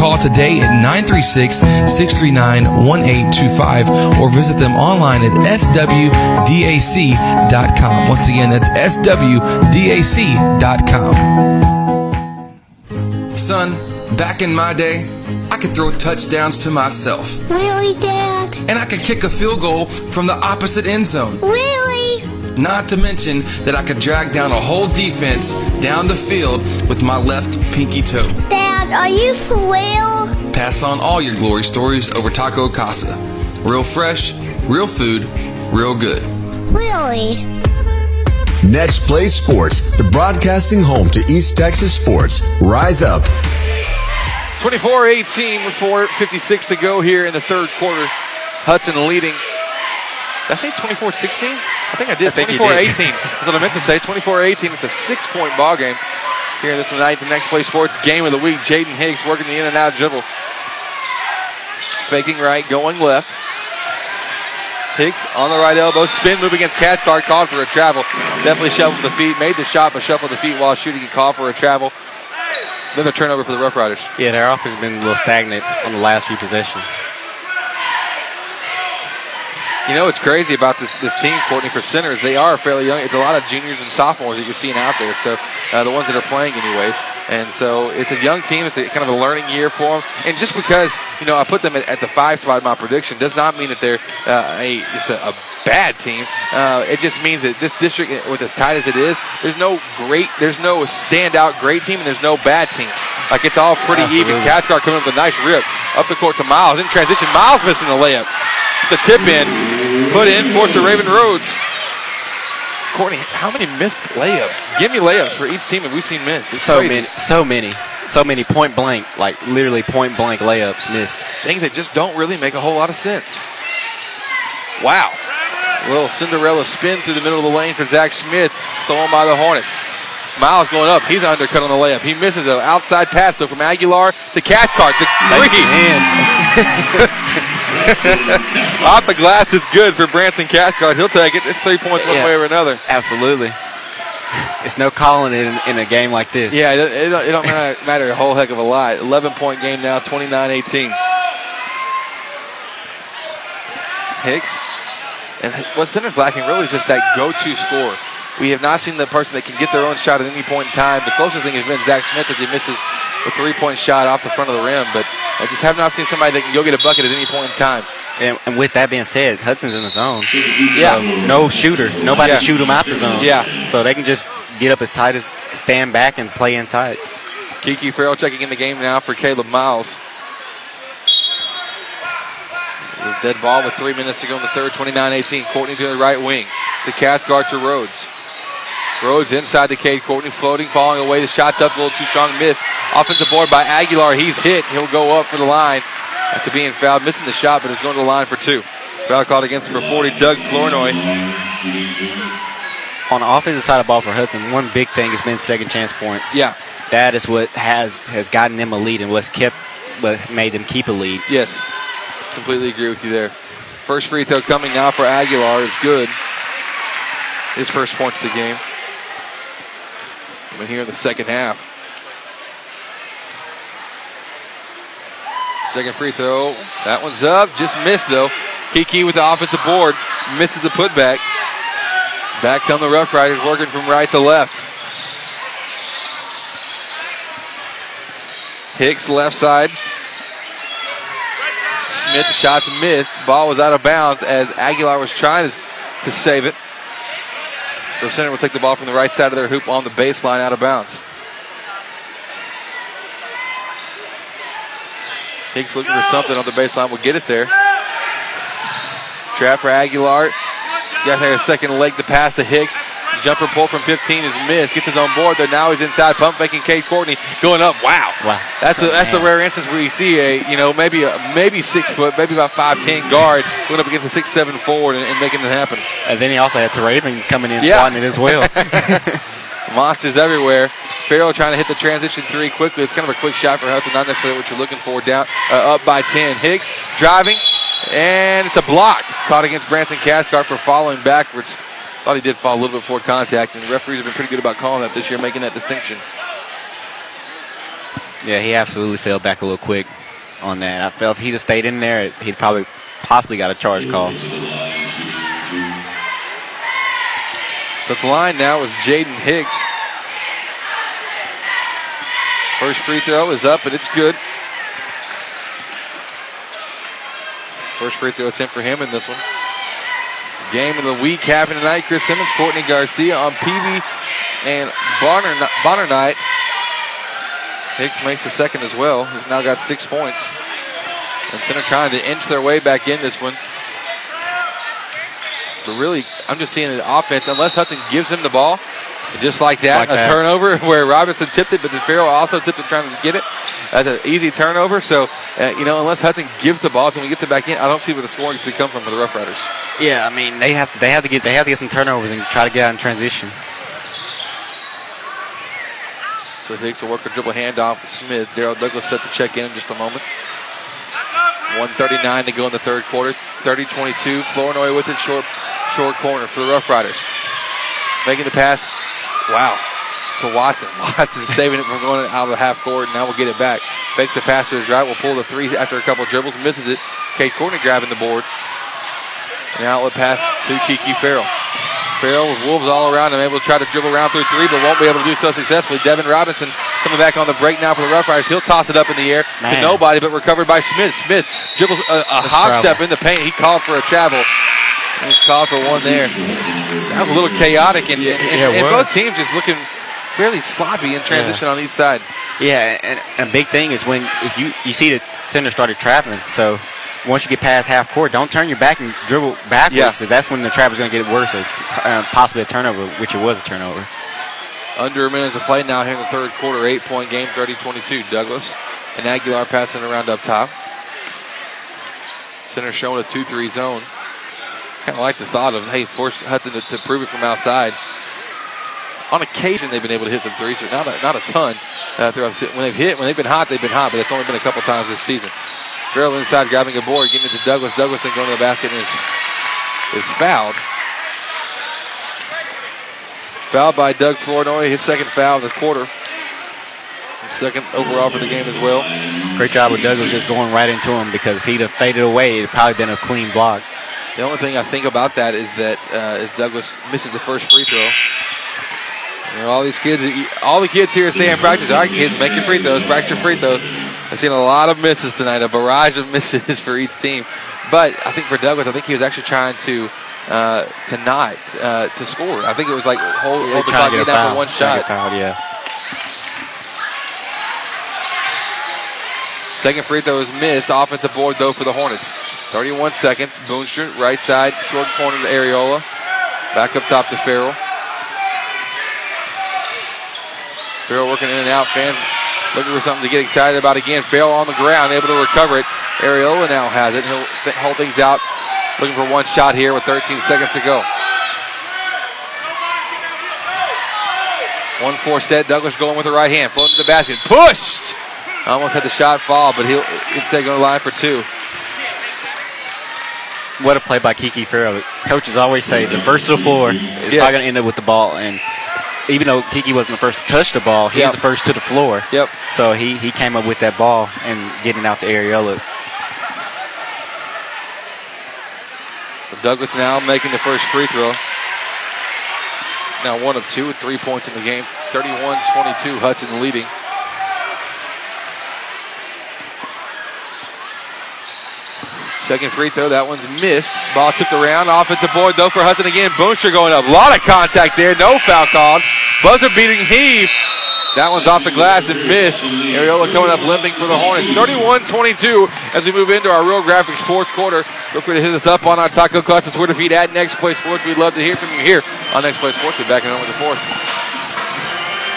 call today at 936-639-1825 or visit them online at swdac.com. Once again, that's swdac.com. Son, back in my day, I could throw touchdowns to myself. Really, Dad? And I could kick a field goal from the opposite end zone. Really? Not to mention that I could drag down a whole defense down the field with my left pinky toe. Dad, are you for real? Pass on all your glory stories over Taco Casa. Real fresh, real food, real good. Really? Next Play Sports, the broadcasting home to East Texas sports. Rise up. 24-18 with 4.56 to go here in the third quarter. Hudson leading. Did I say 24-16? I think I did. I 24-18. That's what I meant to say. 24-18. It's a six-point ball game here this tonight. The next play sports game of the week. Jaden Hicks working the in and out dribble. Faking right, going left. Hicks on the right elbow, spin move against Cathcart, called for a travel. Definitely shuffled the feet, made the shot, but shuffled the feet while shooting and called for a travel. Another turnover for the Rough Riders. Yeah, their offense has been a little stagnant on the last few possessions. You know what's crazy about this this team, Courtney, for centers, they are fairly young. It's a lot of juniors and sophomores that you're seeing out there. So uh, the ones that are playing, anyways. And so it's a young team. It's a, kind of a learning year for them. And just because you know I put them at, at the five spot in my prediction does not mean that they're uh, a just a, a bad team. Uh, it just means that this district, with as tight as it is, there's no great, there's no standout great team, and there's no bad teams. Like it's all pretty even. Absolutely. Cathcart coming up with a nice rip up the court to Miles in transition. Miles missing the layup. The tip in, put in for Teraven Rhodes. Courtney, how many missed layups? Give me layups for each team that we've seen miss. It's so crazy. many, so many, so many point blank, like literally point blank layups missed. Things that just don't really make a whole lot of sense. Wow. A little Cinderella spin through the middle of the lane for Zach Smith, stolen by the Hornets. Miles going up. He's undercut on the layup. He misses the outside pass though from Aguilar to Cathcart. The three. Off the glass is good for Branson Cathcart. He'll take it. It's three points one Yeah. way or another. Absolutely. It's no calling it in, in a game like this. Yeah, it, it, don't- it don't matter, matter a whole heck of a lot. 11 point game now, 29 18. Hicks. And what center's lacking really is just that go to score. We have not seen the person that can get their own shot at any point in time. The closest thing has been Zach Smith as he misses a three point shot off the front of the rim, but I just have not seen somebody that can go get a bucket at any point in time. And, and with that being said, Hudson's in the zone. Yeah. So no shooter. Nobody Yeah. shoot him out the zone. Yeah. So they can just get up as tight as stand back and play in tight. Kiki Farrell checking in the game now for Caleb Miles. Dead ball with three minutes to go in the third, 29-18. Courtney to the right wing. To Cathcart to Rhodes. Rhodes inside the cage. Courtney floating, falling away. The shot's up a little too strong. Missed. Offensive board by Aguilar. He's hit. He'll go up for the line after being fouled. Missing the shot, but is going to the line for two. Foul called against number 40, Doug Flournoy. On the offensive side of ball for Hudson, one big thing has been second chance points. Yeah. That is what has has gotten them a lead and what's kept what made them keep a lead. Yes. Completely agree with you there. First free throw coming now for Aguilar is good. His first point of the game. Coming here in the second half. Second free throw. That one's up. Just missed though. Kiki with the offensive board. Misses the putback. Back come the Rough Riders working from right to left. Hicks left side. Smith, the shot's missed. Ball was out of bounds as Aguilar was trying to, to save it. So center will take the ball from the right side of their hoop on the baseline out of bounds. Hicks looking for something on the baseline. We'll get it there. Trap for Aguilar. Got there a second leg to pass to Hicks. Jumper pull from 15 is missed. Gets his own board there. Now he's inside. Pump faking Cade Courtney going up. Wow. Wow. That's the that's the rare instance where you see a you know maybe a maybe six foot, maybe about five ten guard going up against a six seven forward and, and making it happen. And then he also had Raven coming in Yeah. swatting it as well. Monsters everywhere. Farrell trying to hit the transition three quickly. It's kind of a quick shot for Hudson, not necessarily what you're looking for. Down uh, up by ten. Hicks driving, and it's a block caught against Branson Cathcart for following backwards. Thought he did fall a little bit before contact, and the referees have been pretty good about calling that this year, making that distinction. yeah, he absolutely fell back a little quick on that. I felt if he'd have stayed in there, he'd probably possibly got a charge call. So the line now is Jaden Hicks. First free throw is up, and it's good. First free throw attempt for him in this one. Game of the week happening tonight. Chris Simmons, Courtney Garcia on PB and Bonner, Bonner night. Hicks makes the second as well. He's now got six points. And Center trying to inch their way back in this one. But really, I'm just seeing the offense, unless Hudson gives him the ball, just like that, Like a that. turnover where Robinson tipped it, but then Farrell also tipped it trying to get it. That's an easy turnover. So, uh, you know, unless Hudson gives the ball to him, he gets it back in, I don't see where the scoring to come from for the Rough Riders. Yeah, I mean they have to they have to get they have to get some turnovers and try to get out in transition. So Hicks will work a dribble handoff with Smith. Daryl Douglas set to check in in just a moment. 139 to go in the third quarter. 30-22. Flournoy with it, short, short corner for the Rough Riders. Making the pass. Wow. To Watson. Watson saving it from going out of the half court. Now we'll get it back. Fakes the pass to his right. Will pull the three after a couple dribbles. Misses it. Cade Courtney grabbing the board. An outlet pass to Kiki Farrell. Farrell with Wolves all around him, able to try to dribble around through three, but won't be able to do so successfully. Devin Robinson coming back on the break now for the Rough Riders. He'll toss it up in the air to nobody, but recovered by Smith. Smith dribbles a, a hop step in the paint. He called for a travel. And he's called for one there. That was a little chaotic, and, and, Yeah, it and both teams just looking fairly sloppy in transition on each side. Yeah, and, and a big thing is when if you you see that center started traveling. So once you get past half court, don't turn your back and dribble backwards. Yeah. That's when the trap is going to get worse, or uh, possibly a turnover, which it was a turnover. Under a minute to play now here in the third quarter. Eight point game, 30 22. Douglas and Aguilar passing around up top. Center showing a 2 3 zone. Kind of like the thought of, hey, force Hudson to, to prove it from outside. On occasion, they've been able to hit some threes, but not a, not a ton. Uh, throughout when they've hit, when they've been hot, they've been hot, but it's only been a couple times this season. Farrell inside grabbing a board, getting it to Douglas. Douglas then going to the basket and is, is fouled. Fouled by Doug Flournoy, his second foul of the quarter. Second overall for the game as well. Great job with Douglas just going right into him because if he'd have faded away, it'd probably been a clean block. The only thing I think about that is that uh, if Douglas misses the first free throw, you know, all these kids, all the kids here saying practice, all right, kids, make your free throws, practice your free throws. I've seen a lot of misses tonight, a barrage of misses for each team. But I think for Douglas, I think he was actually trying to uh, to not uh, to score. I think it was like hold, hold the clock, get down for one shot. Fouled, yeah. Second free throw is missed. Offensive board though for the Hornets. 31 seconds. Boonstra, right side, short corner to Areola. Back up top to Farrell. Farrell working in and out. Fans looking for something to get excited about again. Farrell on the ground, able to recover it. Areola now has it. He'll th- hold things out. Looking for one shot here with 13 seconds to go. 1 4 set. Douglas going with the right hand. Floating to the basket. Pushed! Almost had the shot fall, but he'll instead go to line for two. What a play by Kiki Farrell. Coaches always say the first to the floor is Yes. probably going to end up with the ball. And even though Kiki wasn't the first to touch the ball, he Yep. was the first to the floor. Yep. So he, he came up with that ball and getting out to Areola. So Douglas now making the first free throw. Now one of two with three points in the game. 31-22, Hudson leading. Second free throw, that one's missed. Ball took tipped around, offensive board though for Hudson again. Boonstra going up. A lot of contact there, no foul called. Buzzer beating heave. That one's off the glass and missed. Areola coming up limping for the Hornets. 31-22 as we move into our Real Graphics fourth quarter. Feel free to hit us up on our Taco Casa Twitter feed at Next Play Sports. We'd love to hear from you here on Next Play Sports. We're back in moment with the fourth.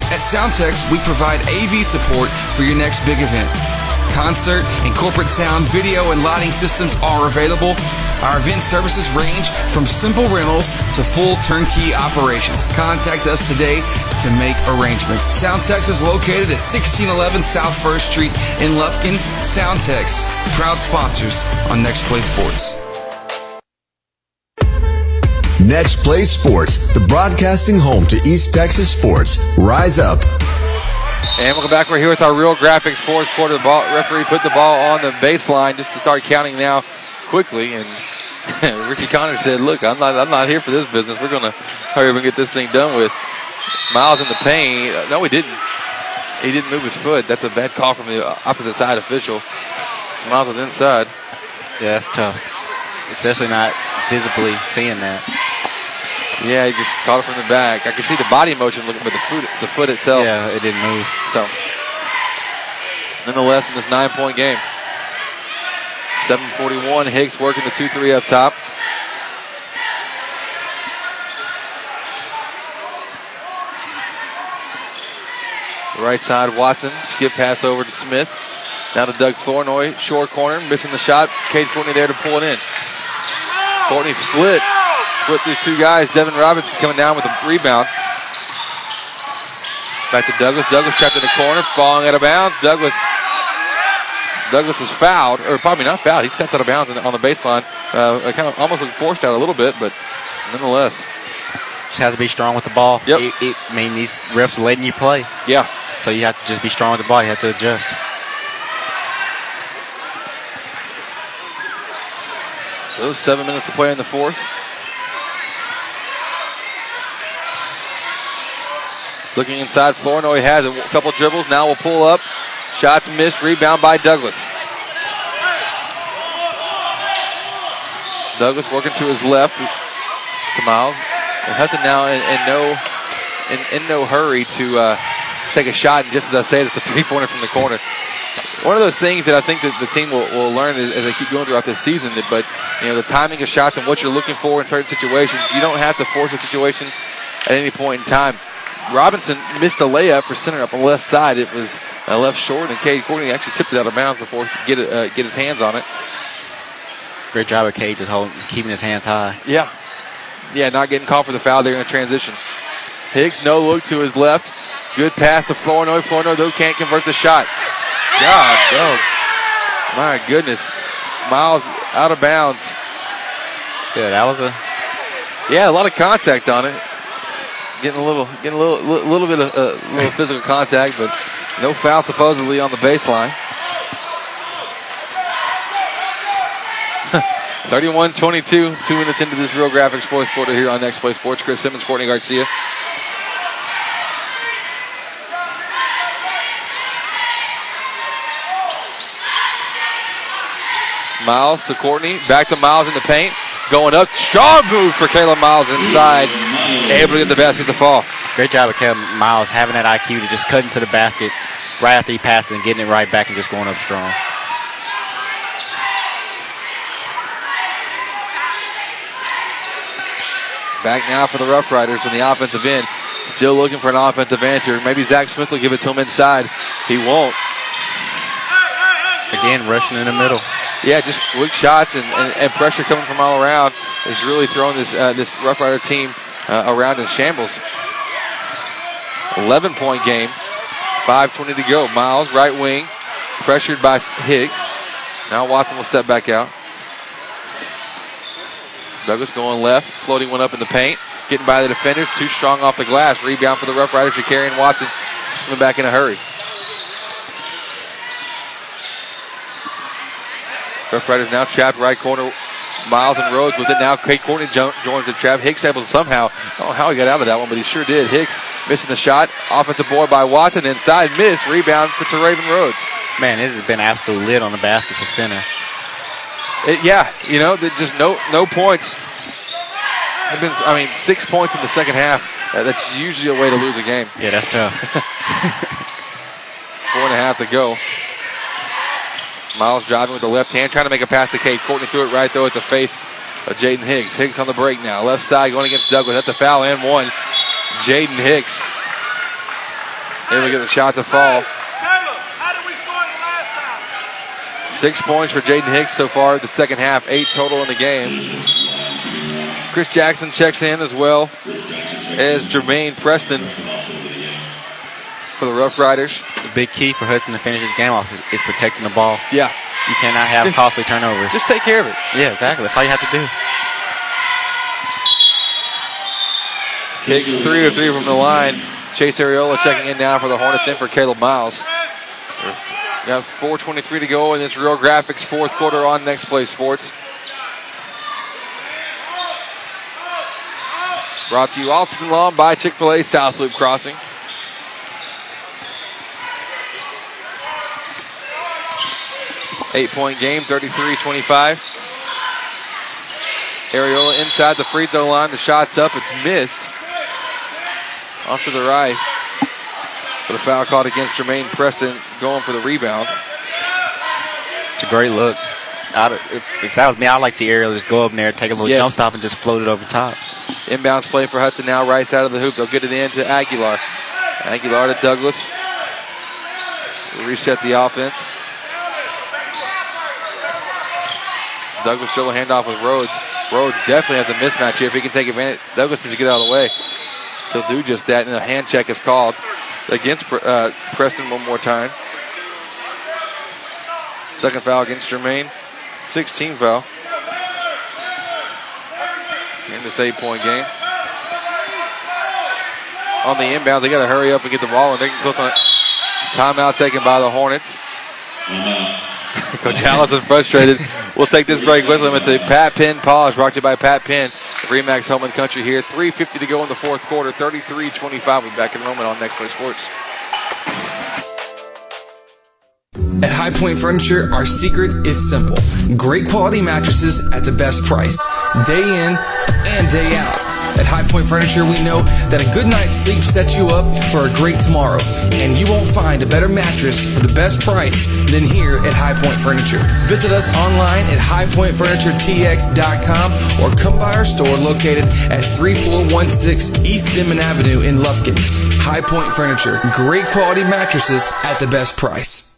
At Soundtex, we provide AV support for your next big event. Concert and corporate sound, video, and lighting systems are available. Our event services range from simple rentals to full turnkey operations. Contact us today to make arrangements. Soundtex is located at 1611 South First Street in Lufkin. Soundtex, proud sponsors on Next Play Sports. Next Play Sports, the broadcasting home to East Texas sports. Rise up. And welcome back. We're here with our Real Graphics fourth quarter. The ball, referee put the ball on the baseline just to start counting now quickly. And Ricky Connor said, "Look, I'm not, I'm not here for this business. We're going to hurry up and get this thing done with." Miles in the paint. Uh, No, he didn't. He didn't move his foot. That's a bad call from the opposite side official. Miles was inside. Yeah, that's tough. Especially not visibly seeing that. Yeah, he just caught it from the back. I could see the body motion looking, but the foot, the foot itself. Yeah, it didn't move. So, nonetheless, in this nine-point game, 7:41. Hicks working the two-three up top. Right side, Watson. Skip pass over to Smith. Now to Doug Flournoy. Short corner, missing the shot. Cade Courtney there to pull it in. Courtney split. Split through two guys. Devin Robinson coming down with a rebound. Back to Douglas. Douglas trapped in the corner, falling out of bounds. Douglas Douglas is fouled, or probably not fouled. He steps out of bounds on the, baseline. Uh, kind of almost forced out a little bit, but nonetheless. Just have to be strong with the ball. Yep. It, it, I mean, these refs are letting you play. Yeah. So you have to just be strong with the ball. You have to adjust. So seven minutes to play in the fourth. Looking inside, Flournoy has a couple dribbles. Now we'll pull up. Shots missed. Rebound by Douglas. Douglas working to his left to Miles. And Hudson now in, in no in, in no hurry to uh, take a shot. And just as I said, it's a three pointer from the corner. One of those things that I think that the team will, will learn as, they keep going throughout this season. That, but you know, the timing of shots and what you're looking for in certain situations, you don't have to force a situation at any point in time. Robinson missed a layup for center up on the left side. It was uh, left short, and Cade Courtney actually tipped it out of bounds before he could get it, uh, get his hands on it. Great job of Cade just holding, keeping his hands high. Yeah, yeah, not getting called for the foul there in the transition. Hicks no look to his left. Good pass to Flournoy. Flournoy though can't convert the shot. God, oh, my goodness, Miles out of bounds. Yeah, that was a yeah, a lot of contact on it. Getting a little, getting a little, little bit of uh, little physical contact, but no foul supposedly on the baseline. 31-22, two minutes into this real graphics fourth quarter here on Next Play Sports. Chris Simmons, Courtney Garcia. Miles to Courtney, back to Miles in the paint, going up, strong move for Caleb Miles inside, able to get the basket to fall. Great job of Caleb Miles having that IQ to just cut into the basket right after he passes and getting it right back and just going up strong. Back now for the Rough Riders on the offensive end. Still looking for an offensive answer. Maybe Zach Smith will give it to him inside. He won't. Again, rushing in the middle. Yeah, just quick shots and, and, and pressure coming from all around is really throwing this uh, this Rough Rider team uh, around in shambles. 11 point game. 5.20 to go. Miles, right wing, pressured by Hicks. Now Watson will step back out. Douglas going left, floating one up in the paint, getting by the defenders, too strong off the glass. Rebound for the Rough Riders. Shakarian Watson coming back in a hurry. Rough Riders now trapped right corner. Miles and Rhodes with it now. Cade Courtney joins the trap. Hicks able to somehow, I don't know how he got out of that one, but he sure did. Hicks missing the shot. Offensive board by Watson inside. Miss. Rebound for Raven Rhodes. Man, this has been absolute lit on the basket for center. It, yeah, you know, just no no points. Been, I mean, six points in the second half. Uh, that's usually a way to lose a game. Yeah, that's tough. Four and a half to go. Miles driving with the left hand, trying to make a pass to Cade. Courtney threw it right though at the face of Jaden Hicks. Hicks on the break now. Left side going against Douglas. That's a foul and one. Jaden Hicks. Able to get the shot to fall. Six points for Jaden Hicks so far the second half. Eight total in the game. Chris Jackson checks in as well as Jermaine Preston for the Rough Riders. The big key for Hudson to finish his game off is, is protecting the ball. Yeah. You cannot have Just- costly turnovers. Just take care of it. yeah, exactly. That's all you have to do. Hicks three of three from the line. Chase Areola checking in now for the Hornets in for Caleb Miles. We got 4.23 to go in this Real Graphics fourth quarter on Next Play Sports. Brought to you all season long by Chick fil A South Loop Crossing. Eight point game, 33 25. Areola inside the free throw line. The shot's up. It's missed. Off to the right. But a foul called against Jermaine Preston going for the rebound. It's a great look. If, if that was me, I'd like to see Ariel just go up there, take a little Yes. jump stop, and just float it over top. Inbounds play for Hudson now, right side of the hoop. They'll get it in to Aguilar. Aguilar to Douglas. Reset the offense. Douglas a handoff with Rhodes. Rhodes definitely has a mismatch here. If he can take advantage, Douglas needs to get out of the way. He'll do just that, and a hand check is called against uh, Preston one more time. Second foul against Jermaine. 16 foul. In this eight point game. On the inbound, they got to hurry up and get the ball, and they can close on it. Timeout taken by the Hornets. Coach Allison frustrated. We'll take this break with them. It's a Pat Penn pause brought to you by Pat Penn. Remax Home and Country here. 3.50 to go in the fourth quarter. 33 25. We'll be back in a moment on Next Play Sports. At High Point Furniture, our secret is simple great quality mattresses at the best price, day in and day out. At High Point Furniture, we know that a good night's sleep sets you up for a great tomorrow. And you won't find a better mattress for the best price than here at High Point Furniture. Visit us online at highpointfurnituretx.com or come by our store located at 3416 East Denman Avenue in Lufkin. High Point Furniture, great quality mattresses at the best price.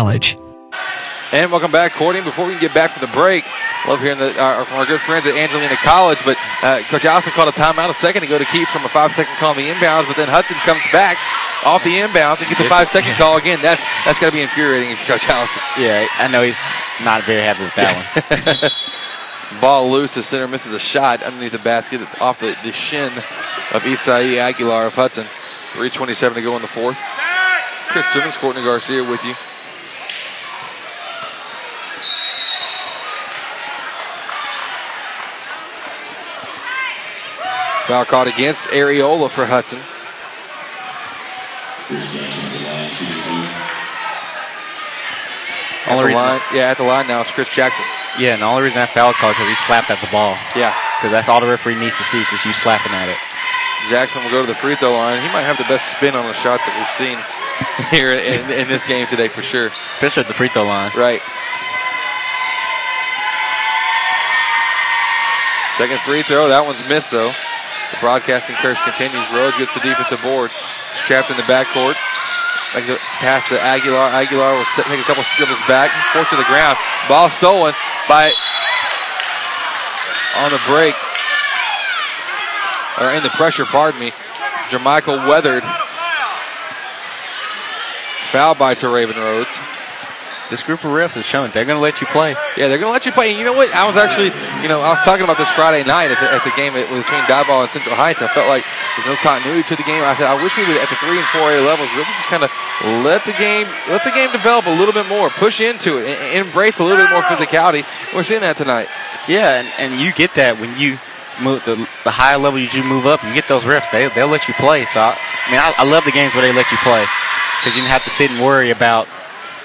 And welcome back, Courtney. Before we can get back from the break, love hearing the, uh, from our good friends at Angelina College. But uh, Coach Allison called a timeout a second ago to keep from a five-second call on the inbounds. But then Hudson comes back off the inbounds and gets a five-second call again. That's that's got to be infuriating for Coach Allison. Yeah, I know he's not very happy with that one. Ball loose. The center misses a shot underneath the basket off the, the shin of Isai Aguilar of Hudson. 3.27 to go in the fourth. Chris Simmons, Courtney Garcia with you. Foul caught against Areola for Hudson. Only reason, line, yeah, at the line now it's Chris Jackson. Yeah, and the only reason that foul is called because he slapped at the ball. Yeah, because that's all the referee needs to see, just you slapping at it. Jackson will go to the free throw line. He might have the best spin on a shot that we've seen here in, in this game today for sure, especially at the free throw line. Right. Second free throw. That one's missed though. The broadcasting curse continues. Rhodes gets the defensive board. Trapped in the backcourt. Pass to Aguilar. Aguilar will take a couple dribbles back. Force to the ground. Ball stolen by on the break. Or in the pressure, pardon me. Jermichael Weathered. Foul by Teraven Rhodes. This group of refs is showing they're going to let you play. Yeah, they're going to let you play. And you know what? I was actually, you know, I was talking about this Friday night at the, at the game between Diboll and Central Heights. I felt like there's no continuity to the game. I said I wish we would at the three and four A levels really just kind of let the game let the game develop a little bit more, push into it, and embrace a little bit more physicality. We're seeing that tonight. Yeah, and, and you get that when you move the, the higher level you move up, you get those refs. They they'll let you play. So I, I mean, I, I love the games where they let you play because you don't have to sit and worry about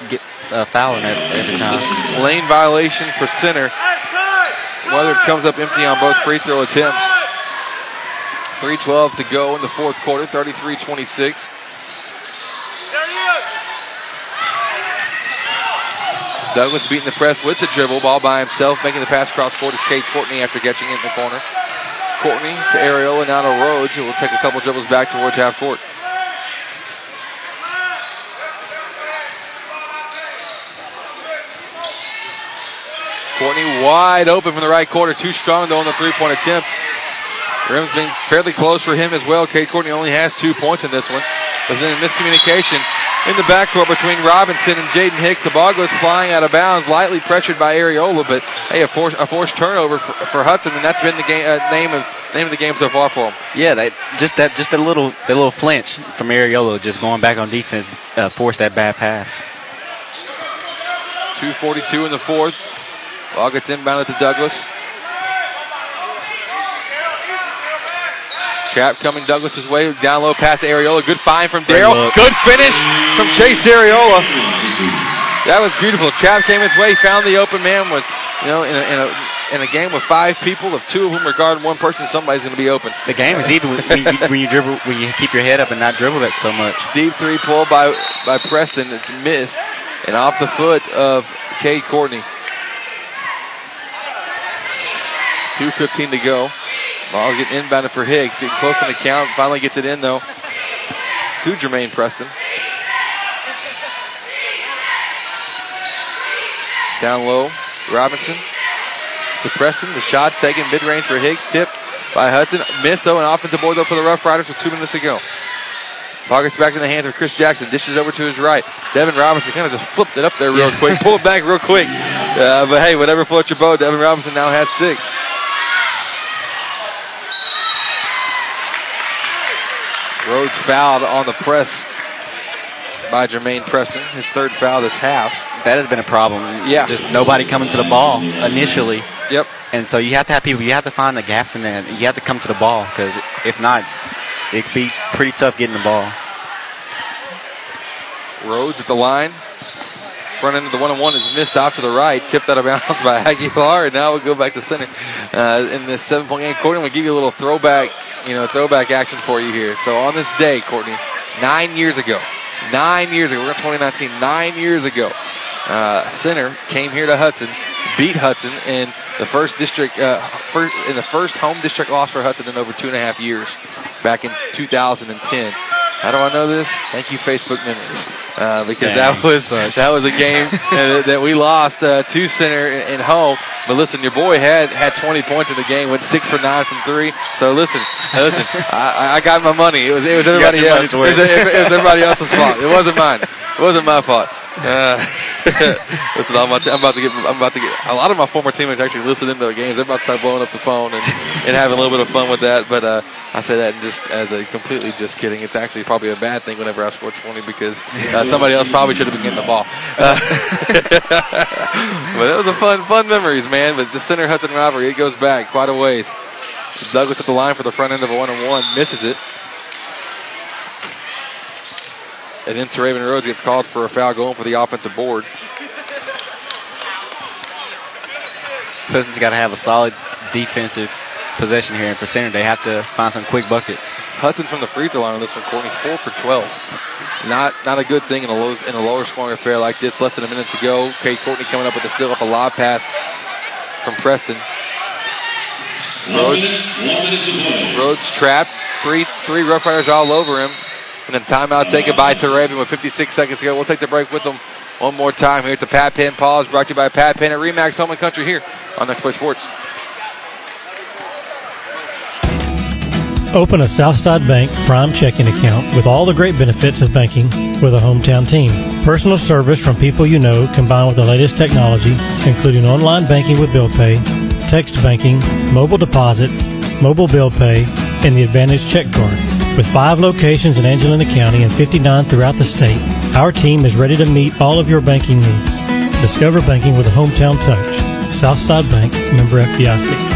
get uh, fouling at every time. Lane violation for center. Weathered comes up empty on both free throw attempts. 3.12 to go in the fourth quarter, 33 26. Douglas beating the press with the dribble, ball by himself, making the pass across court is Cade Courtney after catching it in the corner. Courtney to Areola, now to Rhodes, who will take a couple dribbles back towards half court. Courtney wide open from the right corner. Too strong though on the three point attempt. Rim's been fairly close for him as well. Cade Courtney only has two points in this one. But then a miscommunication in the backcourt between Robinson and Jaden Hicks. The ball goes flying out of bounds, lightly pressured by Areola, but hey, a forced, a forced turnover for, for Hudson, and that's been the game, uh, name of name of the game so far for him. Yeah, that, just that just a little that little flinch from Areola, just going back on defense, uh, forced that bad pass. 2:42 in the fourth. Ball gets inbounded to Douglas. Trap coming Douglas's way. Down low pass to Areola. Good find from Daryl. Good finish from Chase Areola. That was beautiful. Trap came his way, found the open man. Was you know in a, in a in a game with five people, if two of them are guarding one person, somebody's going to be open. The game is even when you, when you dribble, when you keep your head up and not dribble it so much. Deep three pull by by Preston. It's missed and off the foot of Cade Courtney. 2.15 to go. Ball getting inbounded for Hicks. Getting close on the count. Finally gets it in, though, to Jermaine Preston. Down low. Robinson to Preston. The shot's taken mid range for Hicks. Tip by Hudson. Missed, though, and offensive board, though, for the Rough Riders with two minutes to go. Ball gets back in the hands of Chris Jackson. Dishes over to his right. Devin Robinson kind of just flipped it up there real quick. Pull it back real quick. Uh, but hey, whatever floats your boat. Devin Robinson now has six. Rhodes fouled on the press by Jermaine Preston. His third foul this half. That has been a problem. Yeah. Just nobody coming to the ball initially. Yep. And so you have to have people, you have to find the gaps in there. You have to come to the ball because if not, it could be pretty tough getting the ball. Rhodes at the line. Front end of the one and one is missed off to the right, tipped out of bounds by Aguilar, and now we'll go back to center. Uh, in this seven point game, Courtney, we'll give you a little throwback, you know, throwback action for you here. So on this day, Courtney, nine years ago, nine years ago, we're in 2019, nine years ago, uh, center came here to Hudson, beat Hudson in the first district, uh, first, in the first home district loss for Hudson in over two and a half years, back in 2010. How do I know this? Thank you, Facebook memories, uh, because Dang, that was sucks. that was a game uh, that we lost uh, to center in, home. But listen, your boy had had 20 points in the game, went six for nine from three. So listen, uh, listen, I, I got my money. It was it was everybody else. It was, it was everybody else's fault. It wasn't mine. It wasn't my fault. Uh, listen, I'm about, to, I'm about to get. I'm about to get. A lot of my former teammates actually listen into the games. They're about to start blowing up the phone and, and having a little bit of fun with that. But uh, I say that just as a completely just kidding. It's actually probably a bad thing whenever I score 20 because uh, somebody else probably should have been getting the ball. Uh, but it was a fun, fun memories, man. But the center Hudson rivalry, it goes back quite a ways. Douglas at the line for the front end of a one and one, misses it. And then Raven Rhodes gets called for a foul going for the offensive board. Hudson's got to have a solid defensive possession here, and for center, they have to find some quick buckets. Hudson from the free throw line on this one, Courtney, four for 12. Not not a good thing in a, low, in a lower scoring affair like this. Less than a minute to go. Cade Courtney coming up with a steal up a lob pass from Preston. Rhodes, Rhodes trapped. Three three Rough Riders all over him. And then timeout taken by Teraven with 56 seconds to go. We'll take the break with them one more time here. It's a Pat Penn pause brought to you by Pat Penn at Remax Home and Country here on Next Play Sports. Open a Southside Bank Prime checking account with all the great benefits of banking with a hometown team. Personal service from people you know combined with the latest technology, including online banking with bill pay, text banking, mobile deposit, mobile bill pay, and the Advantage check card. With five locations in Angelina County and 59 throughout the state, our team is ready to meet all of your banking needs. Discover banking with a hometown touch. Southside Bank, member FDIC.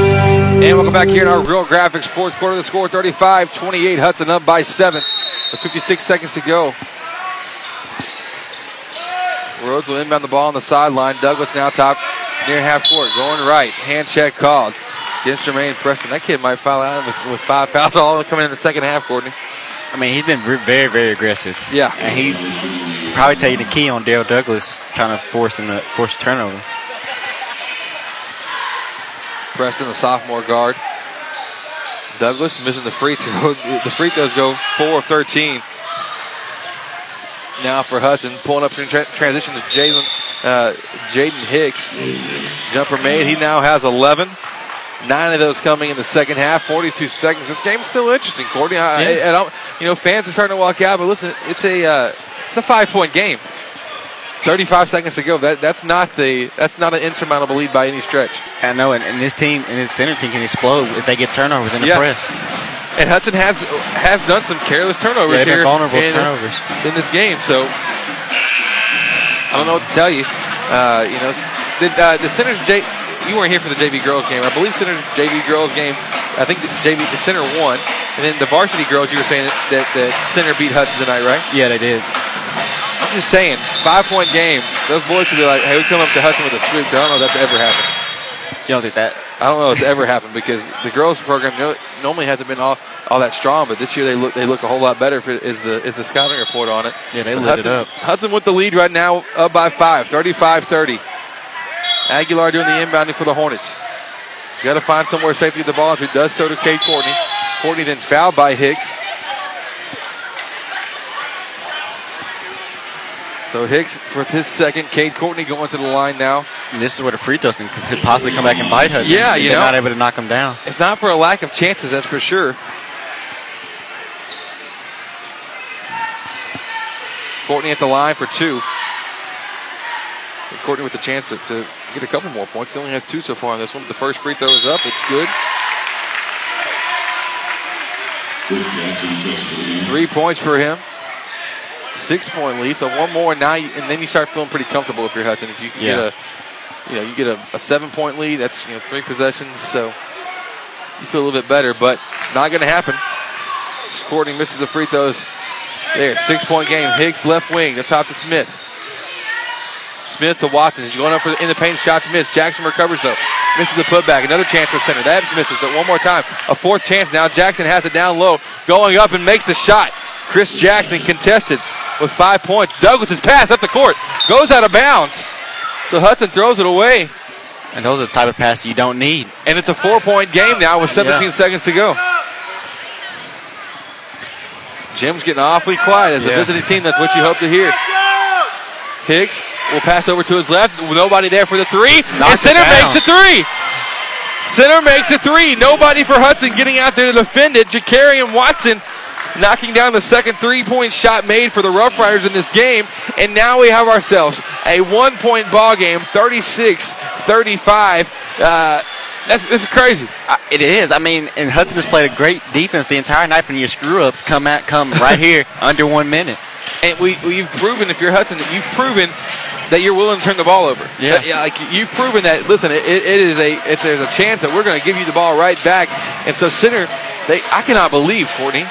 And welcome back here in our Real Graphics fourth quarter. The score 35 28. Hudson up by seven with 56 seconds to go. Rhodes will inbound the ball on the sideline. Douglas now top near half court. Going right. Hand check called against Jermaine Preston. That kid might foul out with, with five fouls all coming in the second half, Courtney. I mean, he's been very, very aggressive. Yeah. And he's probably taking the key on Dale Douglas, trying to force him to force a turnover. Preston, the sophomore guard. Douglas missing the free throw. The free throws go 4 of 13. Now for Hudson, pulling up in tra- transition to Jalen, uh, Jaden Hicks. Jumper made. He now has 11. Nine of those coming in the second half. 42 seconds. This game's still interesting, Courtney. I, I, I don't, you know, fans are starting to walk out, but listen, it's a uh, it's a five point game. 35 seconds to go. That that's not the that's not an insurmountable lead by any stretch. I know, and, and this team and this center team can explode if they get turnovers in the Yeah. press. And Hudson has has done some careless turnovers Yeah, here vulnerable in, turnovers. in this game. So I don't know what to tell you. Uh, you know, the, uh, the Centers J. You weren't here for the JV girls game. I believe Centers JV girls game. I think the JV the center won, and then the varsity girls. You were saying that, that the center beat Hudson tonight, right? Yeah, they did. I'm just saying, five point game. Those boys could be like, "Hey, we come up to Hudson with a sweep." I don't know if that's ever happened. You don't think that? I don't know if it's ever happened because the girls program no- normally hasn't been all, all that strong, but this year they look they look a whole lot better. If it is the is the scouting report on it? Yeah, they lit it Hudson, up. Hudson with the lead right now, up by five, 35-30. Aguilar doing the inbounding for the Hornets. You got to find somewhere safely the ball. If he does so to Cade Courtney. Courtney then fouled by Hicks. So Hicks for his second. Cade Courtney going to the line now. And this is where the free throws can could possibly come back and bite Hudson. Yeah, if you they're know. not able to knock him down. It's not for a lack of chances, that's for sure. Courtney at the line for two. And Courtney with the chance to, to get a couple more points. He only has two so far on this one. The first free throw is up. It's good. Three points for him. Six point lead. So one more now, you, and then you start feeling pretty comfortable if you're Hudson. If you can Yeah. get a, you know, you get a, a seven point lead. That's you know three possessions. So you feel a little bit better, but not going to happen. Courtney misses the free throws. There, six point game. Hicks left wing, the top to Smith. Smith to Watson. He's going up for the, in the paint. Shot to miss. Jackson recovers though. Misses the putback. Another chance for center. That misses, but one more time. A fourth chance now. Jackson has it down low. Going up and makes the shot. Chris Jackson contested with five points. Douglas's pass up the court. Goes out of bounds. So Hudson throws it away. And those are the type of passes you don't need. And it's a four point game now with 17 Yeah. seconds to go. Gym's getting awfully quiet as a visiting team. That's what you hope to hear. Hicks will pass over to his left. Nobody there for the three. and Knocks it center makes the three. Center makes the three. Nobody for Hudson getting out there to defend it. Jakarian Watson knocking down the second three point shot made for the Rough Riders in this game. And now we have ourselves a one point ball game, 36 35. Uh, that's, this is crazy. It is. I mean, and Hudson has played a great defense the entire night, and your screw ups come at come right here under one minute. And we, we've proven, if you're Hudson, that you've proven that you're willing to turn the ball over. Yeah. That- like you've proven that. Listen, it, it is a if there's a chance that we're going to give you the ball right back. And so center, they I cannot believe Courtney,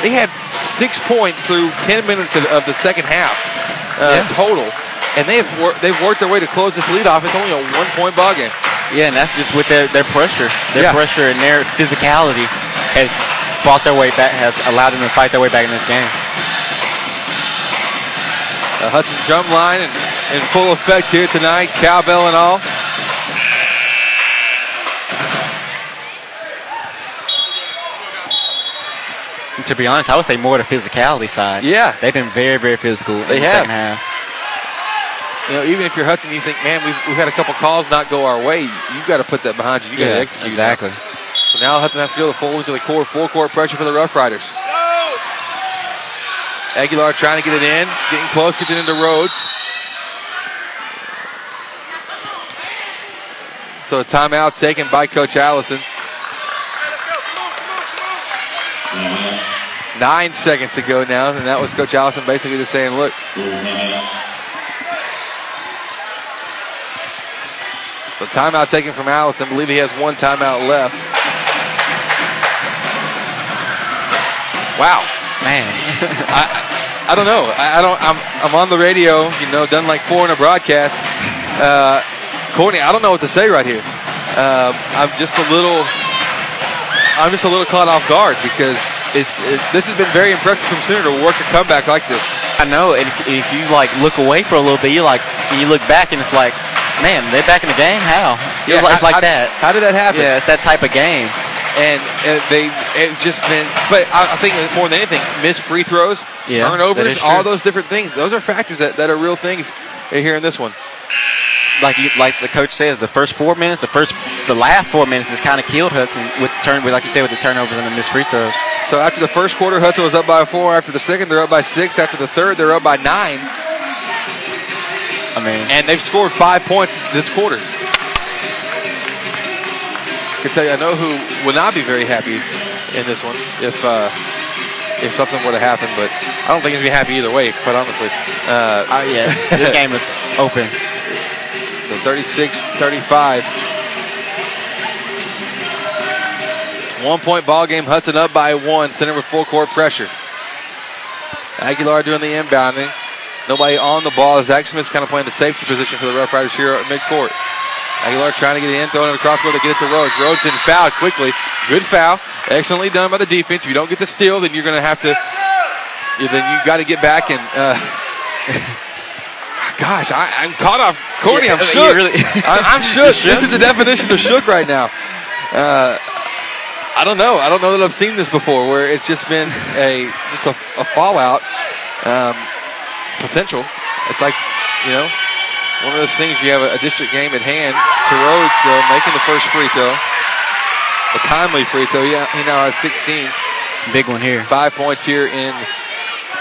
they had six points through ten minutes of, of the second half uh, Yeah. total, and they have wor- they've worked their way to close this lead off. It's only a one point ball game. Yeah, and that's just with their, their pressure. Their Yeah. pressure and their physicality has fought their way back, has allowed them to fight their way back in this game. Uh, Hudson drum line in, in full effect here tonight, cowbell and all. To be honest, I would say more the physicality side. Yeah. They've been very, very physical They in the have. second half. You know, even if you're Hudson, you think, man, we've, we've had a couple calls not go our way. You've got to put that behind you. You got to Yeah, execute. exactly. now. So now Hudson has to go the full into the court, full court pressure for the Rough Riders. Aguilar trying to get it in, getting close, getting into Rhodes. So a timeout taken by Coach Allison. Nine seconds to go now, and that was Coach Allison basically just saying, look, So timeout taken from Allison. I believe he has one timeout left. Wow, man. I, I don't know. I, I don't. I'm, I'm on the radio. You know, done like four in a broadcast. Uh, Courtney, I don't know what to say right here. Uh, I'm just a little. I'm just a little caught off guard because it's, it's this has been very impressive from Center to work a comeback like this. I know, and if, if you like look away for a little bit, you like you look back and it's like, man, they're back in the game. How? Yeah, it's like, it's like that. how did that happen? Yeah, it's that type of game. and uh, they it's just been. But I, I think more than anything, missed free throws, Yeah, turnovers, all those different things. Those are factors that, that are real things here in this one. Like you, like the coach says, the first four minutes, the first, the last four minutes has kind of killed Hudson with the turn, with like you said, with the turnovers and the missed free throws. So after the first quarter, Hudson was up by four. After the second, they're up by six. After the third, they're up by nine. I mean, and they've scored five points this quarter. I can tell you, I know who would not be very happy in this one if uh, if something were to happen, but I don't think he'd be happy either way, quite honestly. Uh, Oh yeah, this game is open. So 36 35. One point ball game. Hudson up by one. Center with full court pressure. Aguilar doing the inbounding. Nobody on the ball. Zach Smith kind of playing the safety position for the Rough Riders here at midcourt. Aguilar trying to get it in, throwing it across the to get it to Rhodes. Rhodes didn't foul quickly. Good foul. Excellently done by the defense. If you don't get the steal, then you're going to have to. Then you've got to get back and. Uh, gosh, I, I'm caught off. Courtney, Yeah, I'm shook. really- I, I'm You shook. shook? This is the definition of shook right now. Uh, I don't know. I don't know that I've seen this before, where it's just been a just a, a fallout um, potential. It's like you know one of those things. You have a, a district game at hand. To Rhodes though, making the first free throw, a timely free throw. Yeah, he now has 16. Big one here. Five points here in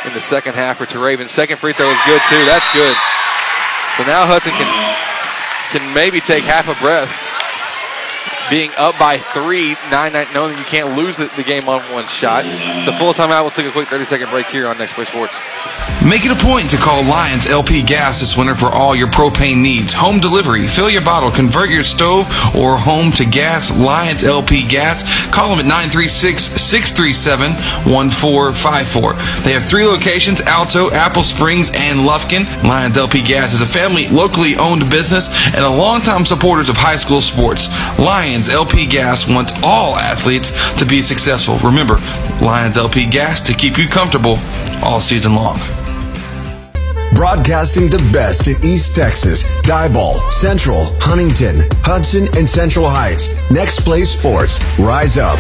in the second half for Raven. Second free throw is good too. That's good. So now Hudson can can maybe take half a breath being up by three, nine, nine, knowing that you can't lose the, the game on one shot. The full timeout. We'll take a quick 30 second break here on Next Play Sports. Make it a point to call Lions LP Gas this winter for all your propane needs. Home delivery, fill your bottle, convert your stove or home to gas. Lions LP Gas. Call them at 936 637 1454. They have three locations Alto, Apple Springs, and Lufkin. Lions LP Gas is a family, locally owned business and a longtime supporters of high school sports. Lions LP Gas wants all athletes to be successful. Remember, Lions LP Gas to keep you comfortable all season long. Broadcasting the best in East Texas, Diboll, Central, Huntington, Hudson, and Central Heights. Next Play Sports. Rise up.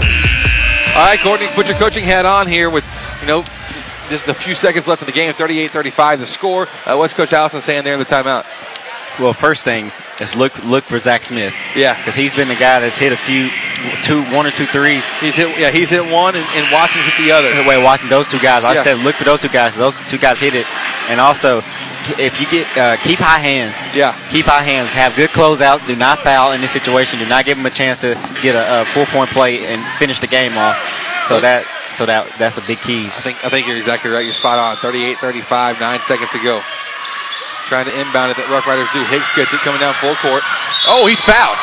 All right, Courtney, put your coaching hat on here with, you know, just a few seconds left in the game. 38-35 the score. Uh, what's Coach Allison saying there in the timeout? Well, first thing is look look for Zach Smith. Yeah, because he's been the guy that's hit a few, two, one or two threes. He's hit, yeah, he's hit one, and, and Watson's hit the other. Wait, watching those two guys. I Yeah. said look for those two guys. Those two guys hit it, and also if you get uh, keep high hands. Yeah, keep high hands. Have good closeout. Do not foul in this situation. Do not give them a chance to get a, a four point play and finish the game off. So that so that that's a big key. I think I think you're exactly right. You're spot on. 38-35, nine seconds to go. Trying to inbound it that Rough Riders do. Hicks gets it coming down full court. Oh, he's fouled.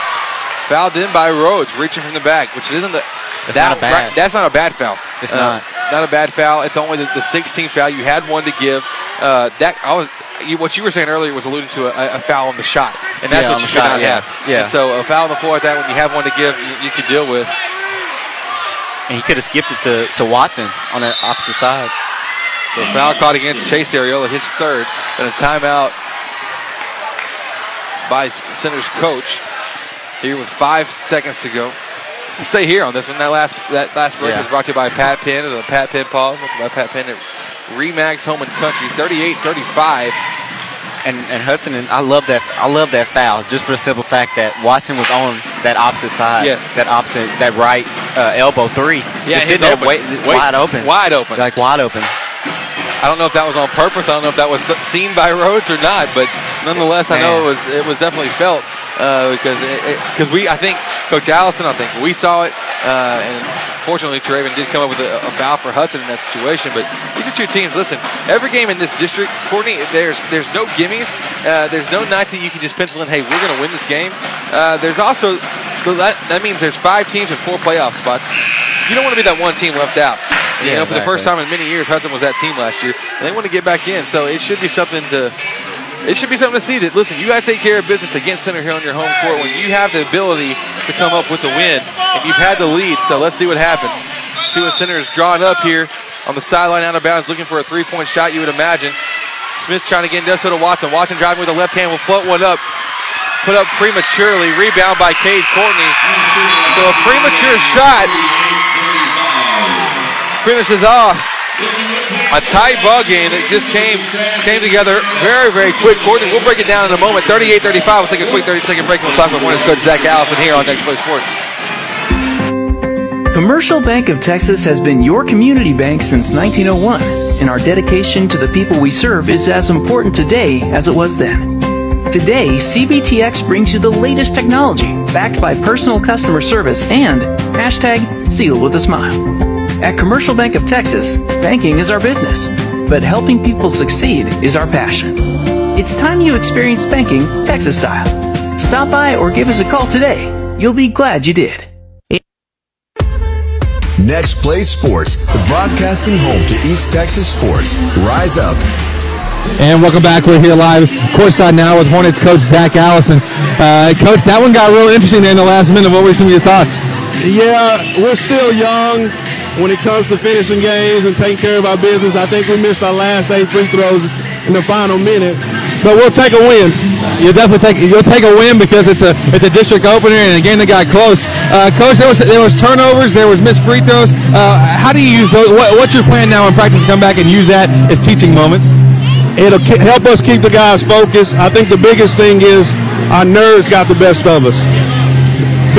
Fouled in by Rhodes, reaching from the back, which isn't the. That's not a bad- That's not a bad foul. It's Uh, not. Not a bad foul. It's only the, the 16th foul. You had one to give. Uh, that I was. You, what you were saying earlier was alluding to a, a foul on the shot, and that's Yeah, what you should shot, not yeah. have. Yeah. And so a foul on the floor at that when you have one to give, you, you can deal with. And he could have skipped it to, to Watson on the opposite side. So foul caught against Chase Areola, his third, and a timeout by Center's coach. Here with five seconds to go. Stay here on this one. That last that last break Yeah. was brought to you by Pat Penn. It was a Pat Penn pause. By Pat Penn at Remax Home and Country, 38-35. And and Hudson and I love that I love that foul just for the simple fact that Watson was on that opposite side. Yes. That opposite that right uh, elbow three. Yeah, Just he's sitting there open. wait- Wait- wide open. wide open. Like wide open. I don't know if that was on purpose. I don't know if that was seen by Rhodes or not, but nonetheless, I know it was it was definitely felt uh, because because we I think Coach Allison I think we saw it, uh, and fortunately Teraven did come up with a, a foul for Hudson in that situation. But these are two teams. Listen, every game in this district, Courtney, there's there's no gimmies. Uh, there's no night that you can just pencil in. Hey, we're going to win this game. Uh, there's also that that means there's five teams with four playoff spots. You don't want to be that one team left out. you Yeah, know, for the first time in many years, Hudson was that team last year, and they want to get back in. So it should be something to. It should be something to see that. Listen, you got to take care of business against Center here on your home court when you have the ability to come up with the win, and you've had the lead. So let's see what happens. See what Center is drawing up here on the sideline out of bounds, looking for a three-point shot. You would imagine. Smith trying to get into to Watson. Watson driving with the left hand will float one up. Put up prematurely. Rebound by Cade Courtney. So a premature shot finishes off a tight ball game that just came came together very, very quick. Courtney, we'll break it down in a moment. 38-35. We'll take a quick 30-second break. We'll talk with Morning's coach Zach Allison here on Next Play Sports. Commercial Bank of Texas has been your community bank since 1901, and our dedication to the people we serve is as important today as it was then. Today, CBTX brings you the latest technology backed by personal customer service and hashtag sealed with a smile. At Commercial Bank of Texas, banking is our business, but helping people succeed is our passion. It's time you experience banking Texas style. Stop by or give us a call today. You'll be glad you did. Next Play Sports, the broadcasting home to East Texas sports. Rise up. And welcome back. We're here live courtside now with Hornets coach Zach Allison. Uh, coach, that one got real interesting in the last minute. What were some of your thoughts? Yeah, we're still young when it comes to finishing games and taking care of our business. I think we missed our last eight free throws in the final minute, but we'll take a win. you'll definitely take you'll take a win because it's a it's a district opener and a game that got close. Uh, Coach, there was there was turnovers, there was missed free throws. Uh, how do you use those? What, what's your plan now in practice to come back and use that as teaching moments? It'll help us keep the guys focused. I think the biggest thing is our nerves got the best of us.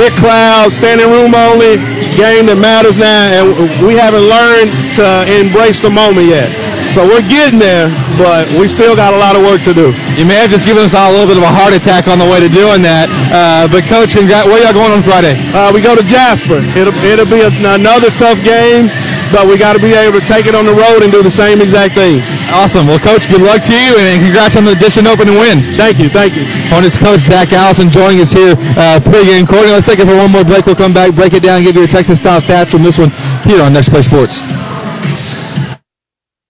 Big crowd, standing room only, game that matters now, and we haven't learned to embrace the moment yet. So we're getting there, but we still got a lot of work to do. You may have just given us all a little bit of a heart attack on the way to doing that. Uh, but coach, congrat- where y'all going on Friday? Uh, we go to Jasper. It'll, it'll be a, another tough game, but we got to be able to take it on the road and do the same exact thing. Awesome. Well, coach, good luck to you, and congrats on the district opening win. Thank you. Thank you. Hornets coach Zach Allison joining us here uh, pregame. Courtney, let's take it for one more break. We'll come back, break it down, give you your Texas style stats from this one here on Next Play Sports.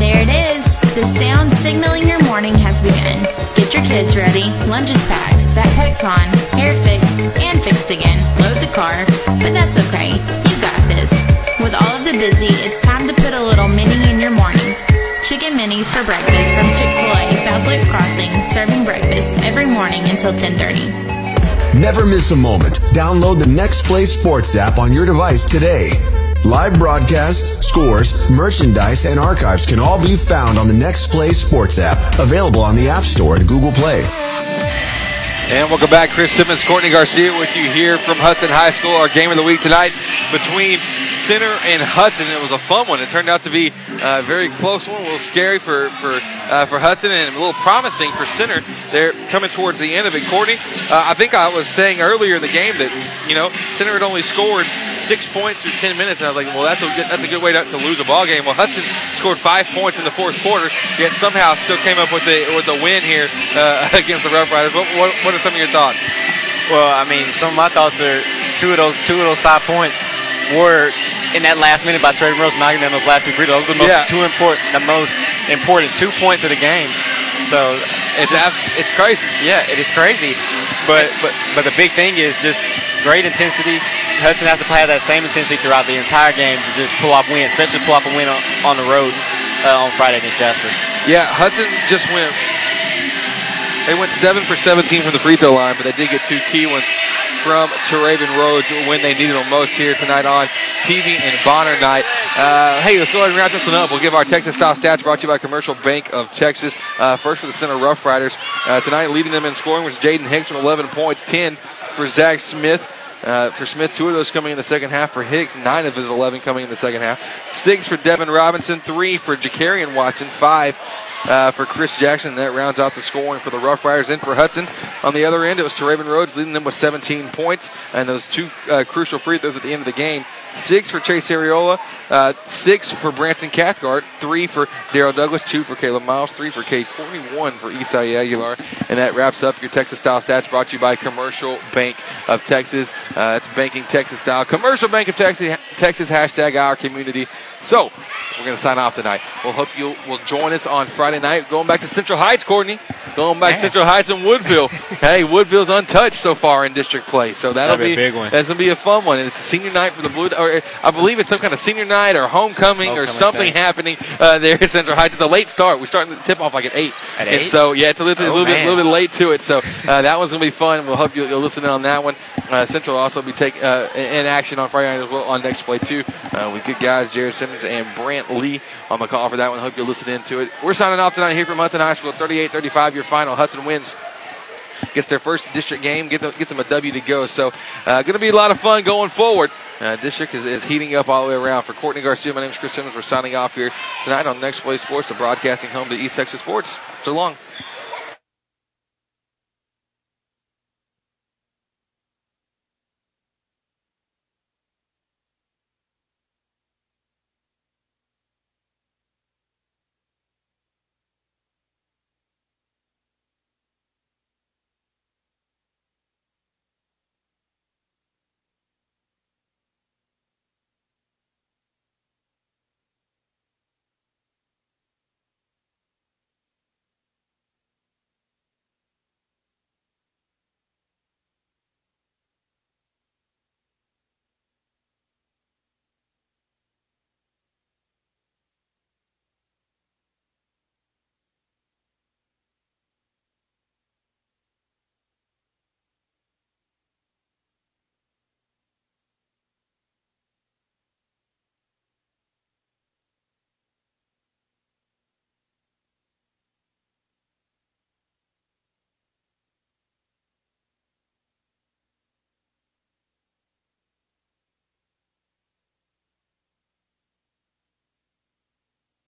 There it is. The sound signaling your morning has begun. Get your kids ready. Lunch is packed. Backpack's on. Hair fixed and fixed again. Load the car. But that's okay. You got this. With all of the busy, it's time to put a little mini in your morning. Chicken minis for breakfast from Chick-fil-A South Loop Crossing, serving breakfast every morning until 10:30. Never miss a moment. Download the Next Play Sports app on your device today. Live broadcasts, scores, merchandise, and archives can all be found on the Next Play Sports app, available on the App Store and Google Play. And welcome back. Chris Simmons, Courtney Garcia with you here from Hudson High School. Our game of the week tonight between Center and Hudson. It was a fun one. It turned out to be a very close one, a little scary for for uh, for Hudson and a little promising for Center. They're coming towards the end of it. Courtney, uh, I think I was saying earlier in the game that you know Center had only scored six points through ten minutes, and I was like, well, that's a good, that's a good way to, to lose a ball game. Well, Hudson scored five points in the fourth quarter, yet somehow still came up with the with the win here uh, against the Rough Riders. What, what, what are some of your thoughts? Well, I mean, some of my thoughts are two of those two of those five points were in that last minute by Trey Rose knocking down those last two free throws. Those are the most Yeah. two important, the most important two points of the game. So it's it's crazy. Yeah, it is crazy. But but but the big thing is just great intensity. Hudson has to play that same intensity throughout the entire game to just pull off win, especially pull off a win on, on the road uh, on Friday against Jasper. Yeah, Hudson just went. They went seven for 17 from the free throw line, but they did get two key ones from Teraven Rhodes when they needed them most here tonight on Peavy and Bonner night. Uh, hey, let's go ahead and wrap this one up. We'll give our Texas style stats brought to you by Commercial Bank of Texas. Uh, first for the Center Rough Riders. Uh, tonight, leading them in scoring was Jaden Hicks with 11 points, 10 for Zach Smith. Uh, for Smith, two of those coming in the second half. For Hicks, nine of his 11 coming in the second half. Six for Devin Robinson, three for Jakarian Watson, five uh, for Chris Jackson. That rounds out the scoring for the Rough Riders. And for Hudson, on the other end, it was Teraven Rhodes leading them with 17 points and those two uh, crucial free throws at the end of the game. Six for Chase Areola, uh, six for Branson Cathcart, three for Daryl Douglas, two for Caleb Miles, three for Cade Courtney, one for Isai Aguilar. And that wraps up your Texas Style Stats brought to you by Commercial Bank of Texas. Uh, it's banking Texas style. Commercial Bank of Texas, Texas hashtag our community. So, we're going to sign off tonight. We'll hope you will join us on Friday night. Going back to Central Heights, Courtney. Going back to Central Heights and Woodville. hey, Woodville's untouched so far in district play. So that'll That'll be a big one. That's going to be a fun one. And it's a senior night for the Blue. Or I believe it's some kind of senior night or homecoming, or something thing. happening uh, there at Central Heights. It's a late start. We're starting the tip off like at eight. At And eight? so yeah, it's a little, a Oh, little bit, a little bit late to it. So uh, that one's going to be fun. We'll hope you'll, you'll listen in on that one. Uh, Central will also be take uh, in action on Friday night as well on next play too. Uh, with good guys, Jared Simmons and Brant Lee on the call for that one. Hope you'll listen in to it. We're signing off tonight here from Hudson High School. 38-35 your final. Hudson wins gets their first district game, gets them, gets them a W to go. So, uh, going to be a lot of fun going forward. Uh, district is, is heating up all the way around. For Courtney Garcia, my name is Chris Simmons. We're signing off here tonight on Next Play Sports, the broadcasting home to East Texas Sports. So long.